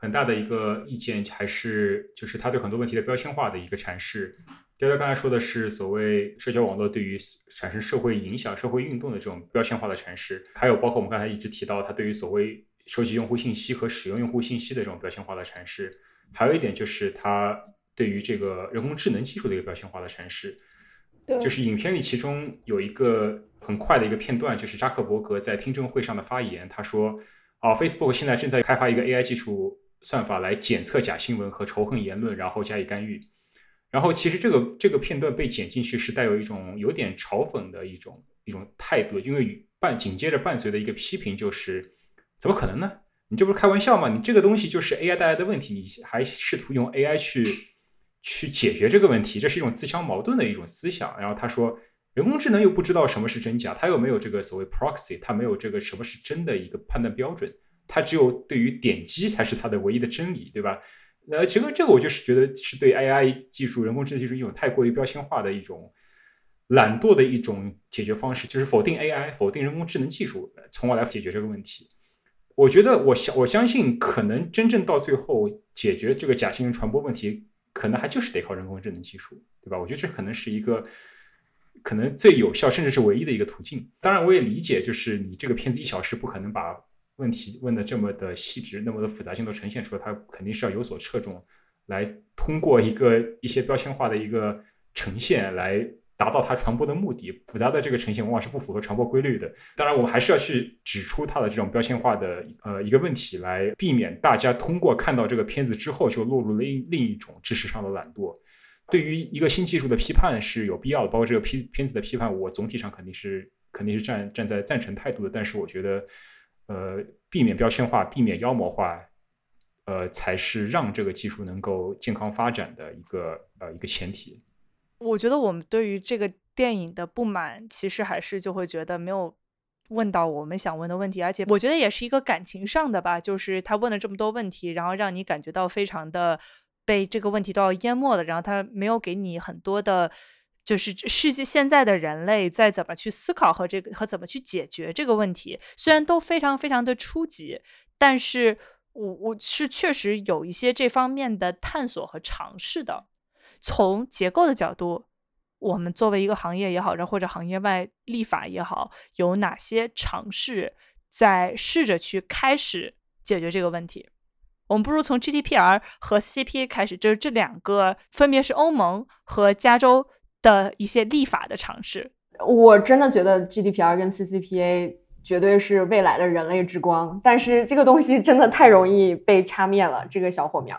很大的一个意见还是就是他对很多问题的标签化的一个阐释。雕雕刚才说的是所谓社交网络对于产生社会影响、社会运动的这种标签化的阐释，还有包括我们刚才一直提到他对于所谓收集用户信息和使用用户信息的这种标签化的阐释。还有一点就是他对于这个人工智能技术的一个标签化的阐释。就是影片里其中有一个很快的一个片段，就是扎克伯格在听证会上的发言，他说：“哦，Facebook 现在正在开发一个 AI 技术。”算法来检测假新闻和仇恨言论，然后加以干预。然后其实这个这个片段被剪进去是带有一种有点嘲讽的一种一种态度，因为伴紧接着伴随的一个批评就是，怎么可能呢？你这不是开玩笑吗？你这个东西就是 AI 带来的问题，你还试图用 AI 去去解决这个问题，这是一种自相矛盾的一种思想。然后他说，人工智能又不知道什么是真假，它又没有这个所谓 proxy，它没有这个什么是真的一个判断标准，它只有对于点击才是它的唯一的真理，对吧？呃，这个这个我就是觉得是对 AI 技术、人工智能技术一种太过于标签化的一种懒惰的一种解决方式，就是否定 AI、否定人工智能技术，从而来解决这个问题。我觉得，我相我相信，可能真正到最后解决这个假新闻传播问题，可能还就是得靠人工智能技术，对吧？我觉得这可能是一个可能最有效，甚至是唯一的一个途径。当然，我也理解，就是你这个片子一小时不可能把问题问的这么的细致，那么的复杂性都呈现出来，它肯定是要有所侧重，来通过一个一些标签化的一个呈现来。达到它传播的目的，复杂的这个呈现往往是不符合传播规律的。当然，我们还是要去指出它的这种标签化的呃一个问题，来避免大家通过看到这个片子之后就落入了另另一种知识上的懒惰。对于一个新技术的批判是有必要的，包括这个批片子的批判，我总体上肯定是肯定是站站在赞成态度的。但是，我觉得，呃，避免标签化，避免妖魔化，呃，才是让这个技术能够健康发展的一个呃一个前提。我觉得我们对于这个电影的不满，其实还是就会觉得没有问到我们想问的问题，而且我觉得也是一个感情上的吧，就是他问了这么多问题，然后让你感觉到非常的被这个问题都要淹没了，然后他没有给你很多的，就是世界现在的人类在怎么去思考和这个和怎么去解决这个问题，虽然都非常非常的初级，但是我我是确实有一些这方面的探索和尝试的。从结构的角度，我们作为一个行业也好，然或者行业外立法也好，有哪些尝试在试着去开始解决这个问题？我们不如从 GDPR 和 CPA 开始，就是这两个分别是欧盟和加州的一些立法的尝试。我真的觉得 GDPR 跟 CCPA 绝对是未来的人类之光，但是这个东西真的太容易被掐灭了，这个小火苗。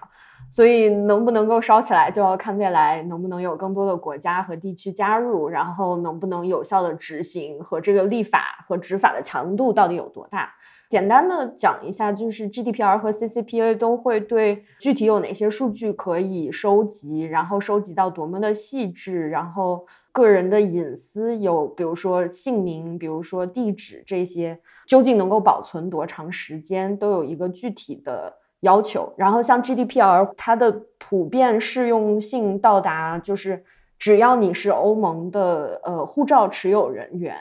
所以能不能够烧起来，就要看未来能不能有更多的国家和地区加入，然后能不能有效的执行和这个立法和执法的强度到底有多大。简单的讲一下，就是 GDPR 和 CCPA 都会对具体有哪些数据可以收集，然后收集到多么的细致，然后个人的隐私有，比如说姓名，比如说地址这些，究竟能够保存多长时间，都有一个具体的。要求，然后像 GDPR，它的普遍适用性到达，就是只要你是欧盟的呃护照持有人员，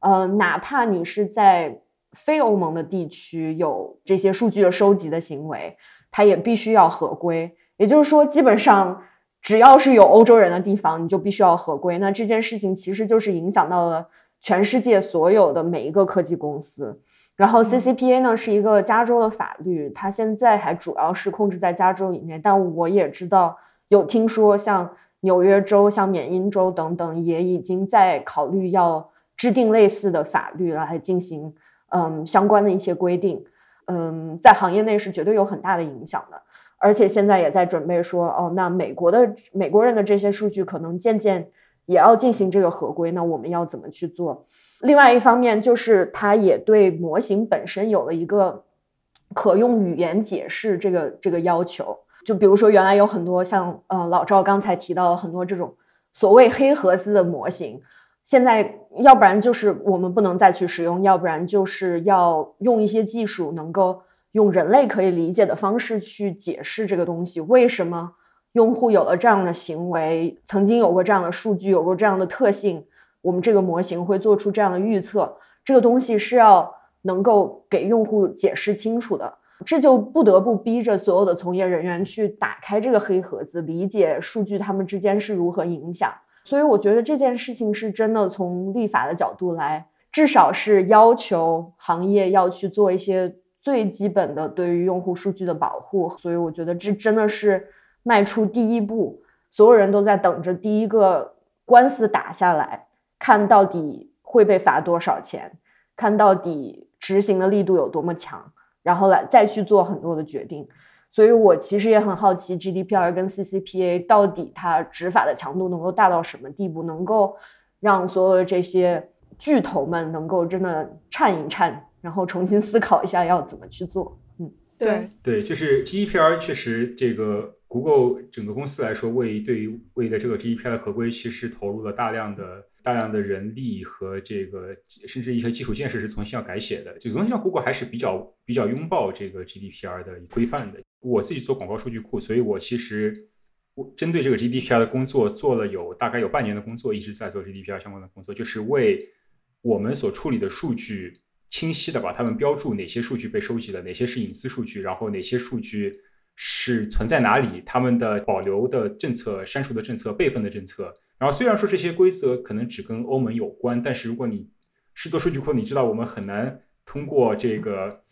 呃，哪怕你是在非欧盟的地区有这些数据的收集的行为，它也必须要合规。也就是说，基本上只要是有欧洲人的地方，你就必须要合规。那这件事情其实就是影响到了全世界所有的每一个科技公司。然后 CCPA 呢是一个加州的法律，它现在还主要是控制在加州以内，但我也知道有听说像纽约州、像缅因州等等也已经在考虑要制定类似的法律来进行嗯相关的一些规定，嗯，在行业内是绝对有很大的影响的，而且现在也在准备说哦，那美国的美国人的这些数据可能渐渐也要进行这个合规，那我们要怎么去做？另外一方面，就是它也对模型本身有了一个可用语言解释这个这个要求。就比如说，原来有很多像呃老赵刚才提到的很多这种所谓黑盒子的模型，现在要不然就是我们不能再去使用，要不然就是要用一些技术，能够用人类可以理解的方式去解释这个东西。为什么用户有了这样的行为，曾经有过这样的数据，有过这样的特性？我们这个模型会做出这样的预测，这个东西是要能够给用户解释清楚的，这就不得不逼着所有的从业人员去打开这个黑盒子，理解数据它们之间是如何影响。所以我觉得这件事情是真的从立法的角度来，至少是要求行业要去做一些最基本的对于用户数据的保护。所以我觉得这真的是迈出第一步，所有人都在等着第一个官司打下来。看到底会被罚多少钱，看到底执行的力度有多么强，然后来再去做很多的决定。所以我其实也很好奇，GDPR 跟 CCPA 到底它执法的强度能够大到什么地步，能够让所有的这些巨头们能够真的颤一颤，然后重新思考一下要怎么去做。嗯，对对，就是 GDPR 确实这个 Google 整个公司来说，为对于为了这个 GDPR 的合规，其实投入了大量的大量的人力和这个甚至一些基础建设是重新要改写的。就总体上，Google 还是比较比较拥抱这个 GDPR 的规范的。我自己做广告数据库，所以我其实。我针对这个 GDPR 的工作做了有大概有半年的工作，一直在做 GDPR 相关的工作，就是为我们所处理的数据清晰的把它们标注哪些数据被收集了，哪些是隐私数据，然后哪些数据是存在哪里，他们的保留的政策、删除的政策、备份的政策。然后虽然说这些规则可能只跟欧盟有关，但是如果你是做数据库，你知道我们很难通过这个。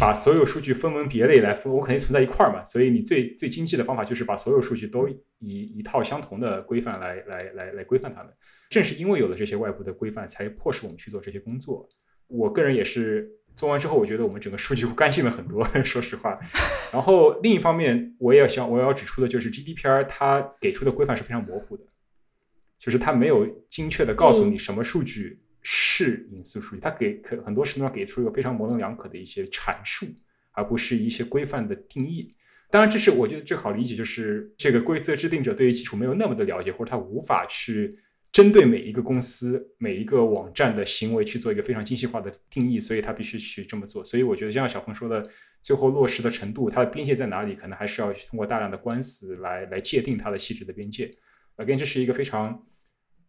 把所有数据分门别类来分，我肯定存在一块儿嘛，所以你最最经济的方法就是把所有数据都以一套相同的规范来来来来规范它们。正是因为有了这些外部的规范，才迫使我们去做这些工作。我个人也是做完之后，我觉得我们整个数据库干净了很多，*laughs* 说实话。然后另一方面，我也想我要指出的就是 GDPR 它给出的规范是非常模糊的，就是它没有精确的告诉你什么数据。是隐私数据，它给可很多时候给出一个非常模棱两可的一些阐述，而不是一些规范的定义。当然，这是我觉得最好理解，就是这个规则制定者对于基础没有那么的了解，或者他无法去针对每一个公司、每一个网站的行为去做一个非常精细化的定义，所以他必须去这么做。所以我觉得，像小鹏说的，最后落实的程度，它的边界在哪里，可能还是要通过大量的官司来来界定它的细致的边界。again，这是一个非常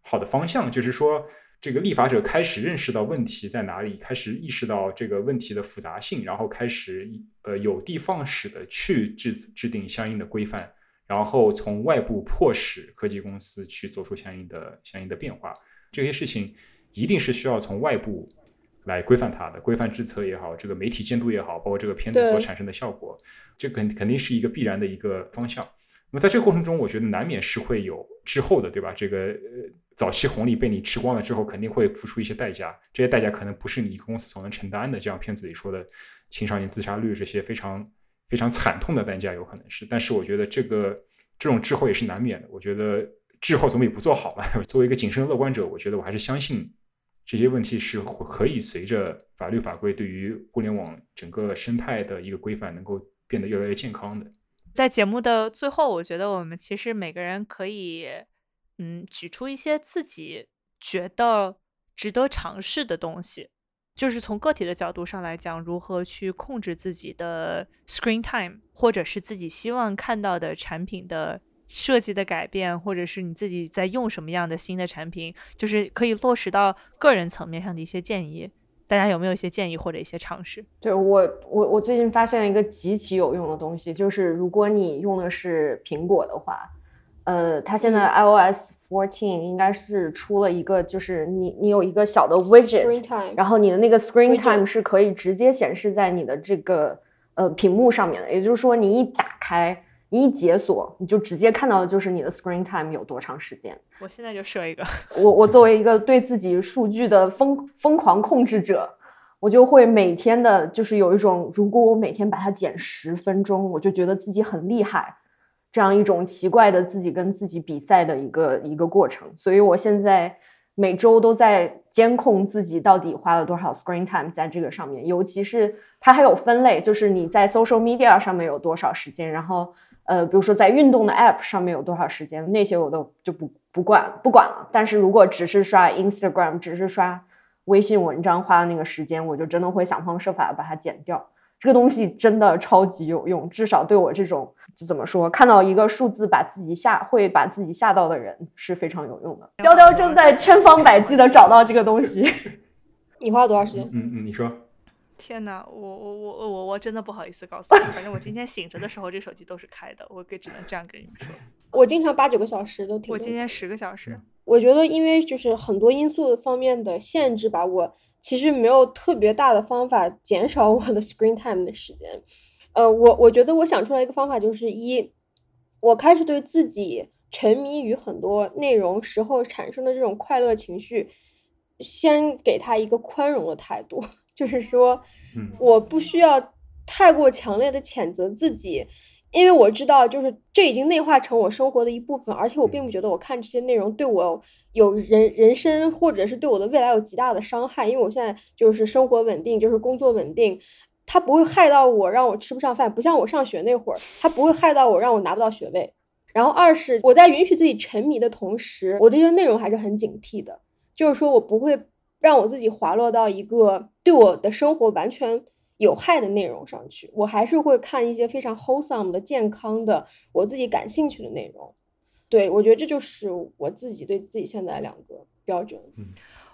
好的方向，就是说。这个立法者开始认识到问题在哪里，开始意识到这个问题的复杂性，然后开始呃有的放矢的去制制定相应的规范，然后从外部迫使科技公司去做出相应的相应的变化。这些事情一定是需要从外部来规范它的，规范制策也好，这个媒体监督也好，包括这个片子所产生的效果，这肯肯定是一个必然的一个方向。那么在这个过程中，我觉得难免是会有滞后的，对吧？这个呃。早期红利被你吃光了之后，肯定会付出一些代价。这些代价可能不是你一个公司所能承担的。就像片子里说的，青少年自杀率这些非常非常惨痛的代价，有可能是。但是我觉得这个这种滞后也是难免的。我觉得滞后总比不做好吧。*laughs* 作为一个谨慎乐观者，我觉得我还是相信这些问题是可以随着法律法规对于互联网整个生态的一个规范，能够变得越来越健康的。在节目的最后，我觉得我们其实每个人可以。嗯，举出一些自己觉得值得尝试的东西，就是从个体的角度上来讲，如何去控制自己的 screen time，或者是自己希望看到的产品的设计的改变，或者是你自己在用什么样的新的产品，就是可以落实到个人层面上的一些建议。大家有没有一些建议或者一些尝试？对我，我我最近发现了一个极其有用的东西，就是如果你用的是苹果的话。呃，它现在 iOS fourteen 应该是出了一个，就是你你有一个小的 widget，然后你的那个 screen time 是可以直接显示在你的这个呃屏幕上面的。也就是说，你一打开，你一解锁，你就直接看到的就是你的 screen time 有多长时间。我现在就设一个。我我作为一个对自己数据的疯疯狂控制者，我就会每天的，就是有一种，如果我每天把它减十分钟，我就觉得自己很厉害。这样一种奇怪的自己跟自己比赛的一个一个过程，所以我现在每周都在监控自己到底花了多少 screen time 在这个上面，尤其是它还有分类，就是你在 social media 上面有多少时间，然后呃，比如说在运动的 app 上面有多少时间，那些我都就不不管不管了。但是如果只是刷 Instagram，只是刷微信文章花的那个时间，我就真的会想方设法把它减掉。这个东西真的超级有用，至少对我这种怎么说，看到一个数字把自己吓会把自己吓到的人是非常有用的。雕雕正在千方百计的找到这个东西。*laughs* 你花了多长时间？嗯嗯，你说。天哪，我我我我我真的不好意思告诉你，反正我今天醒着的时候，这手机都是开的，我给只能这样跟你们说。我经常八九个小时都挺。我今天十个小时。我觉得因为就是很多因素方面的限制吧，我。其实没有特别大的方法减少我的 screen time 的时间，呃，我我觉得我想出来一个方法，就是一，我开始对自己沉迷于很多内容时候产生的这种快乐情绪，先给他一个宽容的态度，*laughs* 就是说，我不需要太过强烈的谴责自己，因为我知道，就是这已经内化成我生活的一部分，而且我并不觉得我看这些内容对我有人人生或者是对我的未来有极大的伤害，因为我现在就是生活稳定，就是工作稳定，它不会害到我，让我吃不上饭，不像我上学那会儿，它不会害到我，让我拿不到学位。然后二是我在允许自己沉迷的同时，我对这些内容还是很警惕的，就是说我不会让我自己滑落到一个对我的生活完全。有害的内容上去，我还是会看一些非常 wholesome 的、健康的、我自己感兴趣的内容。对我觉得这就是我自己对自己现在两个标准。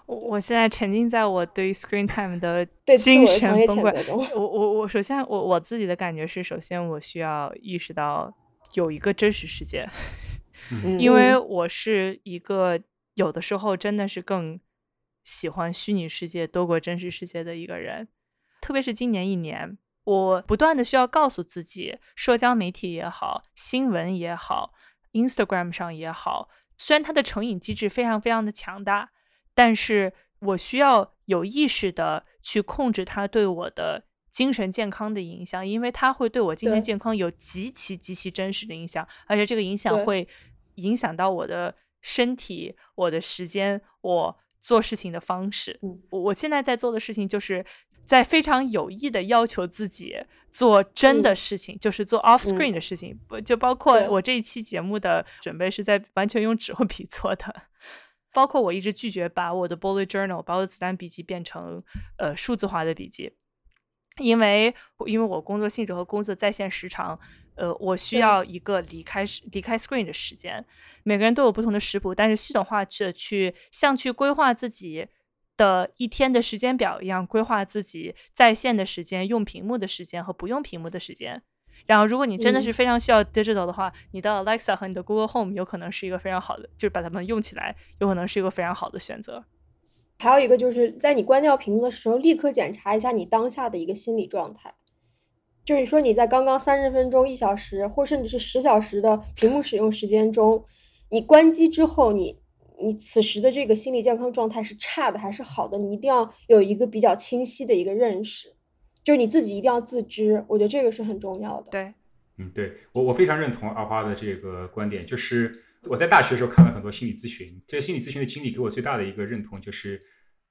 我我现在沉浸在我对于 screen time 的精神崩溃中。我我我首先我我自己的感觉是，首先我需要意识到有一个真实世界，因为我是一个有的时候真的是更喜欢虚拟世界多过真实世界的一个人。特别是今年一年，我不断的需要告诉自己，社交媒体也好，新闻也好，Instagram 上也好，虽然它的成瘾机制非常非常的强大，但是我需要有意识的去控制它对我的精神健康的影响，因为它会对我精神健康有极其极其真实的影响，而且这个影响会影响到我的身体、我的时间、我做事情的方式。我我现在在做的事情就是。在非常有意的要求自己做真的事情，就是做 off screen 的事情，不就包括我这一期节目的准备是在完全用纸和笔做的，包括我一直拒绝把我的 bullet journal，把我的子弹笔记变成呃数字化的笔记，因为因为我工作性质和工作在线时长，呃，我需要一个离开离开 screen 的时间。每个人都有不同的食谱，但是系统化的去像去规划自己。的一天的时间表一样，规划自己在线的时间、用屏幕的时间和不用屏幕的时间。然后，如果你真的是非常需要 digital 的话，你的 Alexa 和你的 Google Home 有可能是一个非常好的，就是把它们用起来，有可能是一个非常好的选择。还有一个就是在你关掉屏幕的时候，立刻检查一下你当下的一个心理状态，就是说你在刚刚三十分钟、一小时，或甚至是十小时的屏幕使用时间中，你关机之后，你。你此时的这个心理健康状态是差的还是好的？你一定要有一个比较清晰的一个认识，就是你自己一定要自知。我觉得这个是很重要的。对，嗯，对我我非常认同阿花的这个观点。就是我在大学的时候看了很多心理咨询，这个心理咨询的经历给我最大的一个认同就是，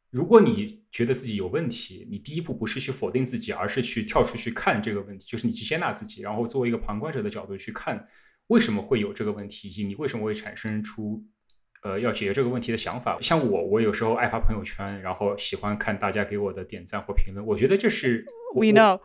如果你觉得自己有问题，你第一步不是去否定自己，而是去跳出去看这个问题，就是你去接纳自己，然后作为一个旁观者的角度去看为什么会有这个问题，以及你为什么会产生出。呃，要解决这个问题的想法，像我，我有时候爱发朋友圈，然后喜欢看大家给我的点赞或评论。我觉得这是 We know，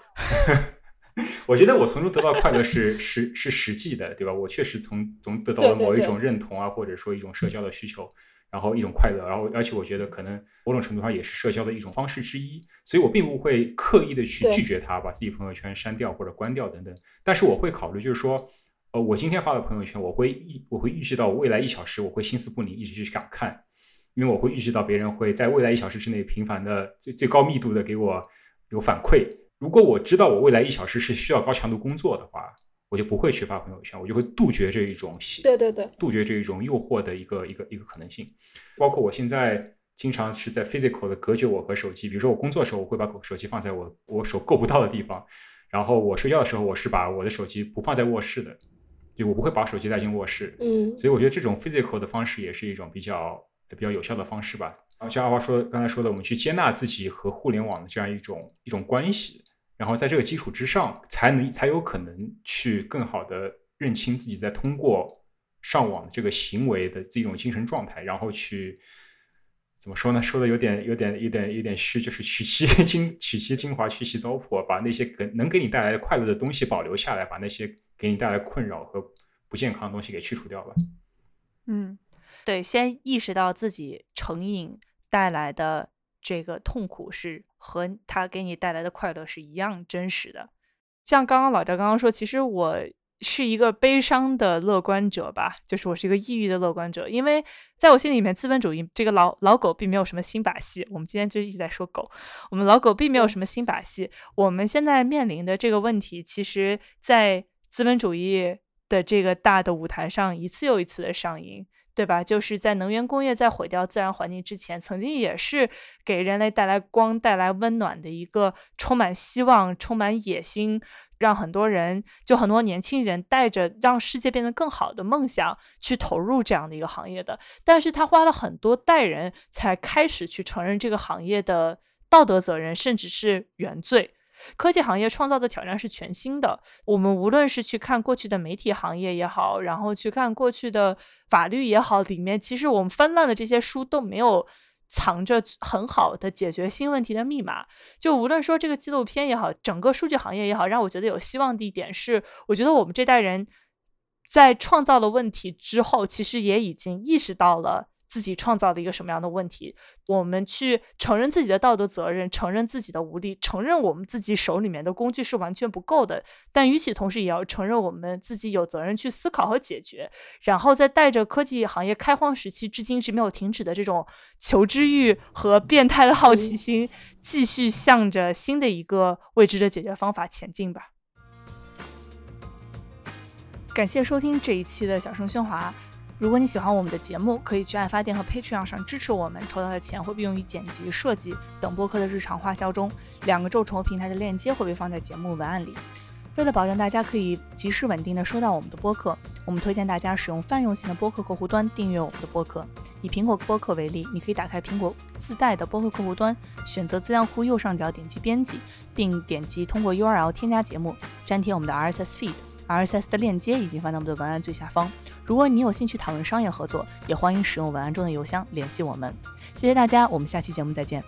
我觉得我从中得到快乐是是是实际的，对吧？我确实从中得到了某一种认同啊，或者说一种社交的需求，然后一种快乐，然后而且我觉得可能某种程度上也是社交的一种方式之一，所以我并不会刻意的去拒绝他，把自己朋友圈删掉或者关掉等等。但是我会考虑，就是说。呃，我今天发的朋友圈，我会预我会预计到未来一小时我会心思不宁，一直去想看，因为我会预计到别人会在未来一小时之内频繁的最最高密度的给我有反馈。如果我知道我未来一小时是需要高强度工作的话，我就不会去发朋友圈，我就会杜绝这一种对对对，杜绝这一种诱惑的一个一个一个可能性。包括我现在经常是在 physical 的隔绝我和手机，比如说我工作的时候，我会把手机放在我我手够不到的地方，然后我睡觉的时候，我是把我的手机不放在卧室的。我不会把手机带进卧室，嗯，所以我觉得这种 physical 的方式也是一种比较比较有效的方式吧。然后像阿华说刚才说的，我们去接纳自己和互联网的这样一种一种关系，然后在这个基础之上，才能才有可能去更好的认清自己在通过上网这个行为的这种精神状态，然后去怎么说呢？说的有点有点有点有点虚，就是取其精取其精华，去其糟粕，把那些给能给你带来快乐的东西保留下来，把那些。给你带来困扰和不健康的东西给去除掉吧。嗯，对，先意识到自己成瘾带来的这个痛苦是和他给你带来的快乐是一样真实的。像刚刚老赵刚刚说，其实我是一个悲伤的乐观者吧，就是我是一个抑郁的乐观者，因为在我心里面，资本主义这个老老狗并没有什么新把戏。我们今天就一直在说狗，我们老狗并没有什么新把戏。我们现在面临的这个问题，其实，在资本主义的这个大的舞台上，一次又一次的上映。对吧？就是在能源工业在毁掉自然环境之前，曾经也是给人类带来光、带来温暖的一个充满希望、充满野心，让很多人就很多年轻人带着让世界变得更好的梦想去投入这样的一个行业的。但是他花了很多代人才开始去承认这个行业的道德责任，甚至是原罪。科技行业创造的挑战是全新的。我们无论是去看过去的媒体行业也好，然后去看过去的法律也好，里面其实我们翻烂的这些书都没有藏着很好的解决新问题的密码。就无论说这个纪录片也好，整个数据行业也好，让我觉得有希望的一点是，我觉得我们这代人在创造了问题之后，其实也已经意识到了。自己创造的一个什么样的问题？我们去承认自己的道德责任，承认自己的无力，承认我们自己手里面的工具是完全不够的。但与此同时，也要承认我们自己有责任去思考和解决。然后再带着科技行业开荒时期至今是没有停止的这种求知欲和变态的好奇心，继续向着新的一个未知的解决方法前进吧。感谢收听这一期的小声喧哗。如果你喜欢我们的节目，可以去爱发电和 Patreon 上支持我们，筹到的钱会被用于剪辑、设计等播客的日常花销中。两个众筹平台的链接会被放在节目文案里。为了保证大家可以及时稳定的收到我们的播客，我们推荐大家使用泛用型的播客客户端订阅我们的播客。以苹果播客为例，你可以打开苹果自带的播客客户端，选择资料库右上角点击编辑，并点击通过 URL 添加节目，粘贴我们的 RSS feed。RSS 的链接已经放在我们的文案最下方。如果你有兴趣讨论商业合作，也欢迎使用文案中的邮箱联系我们。谢谢大家，我们下期节目再见。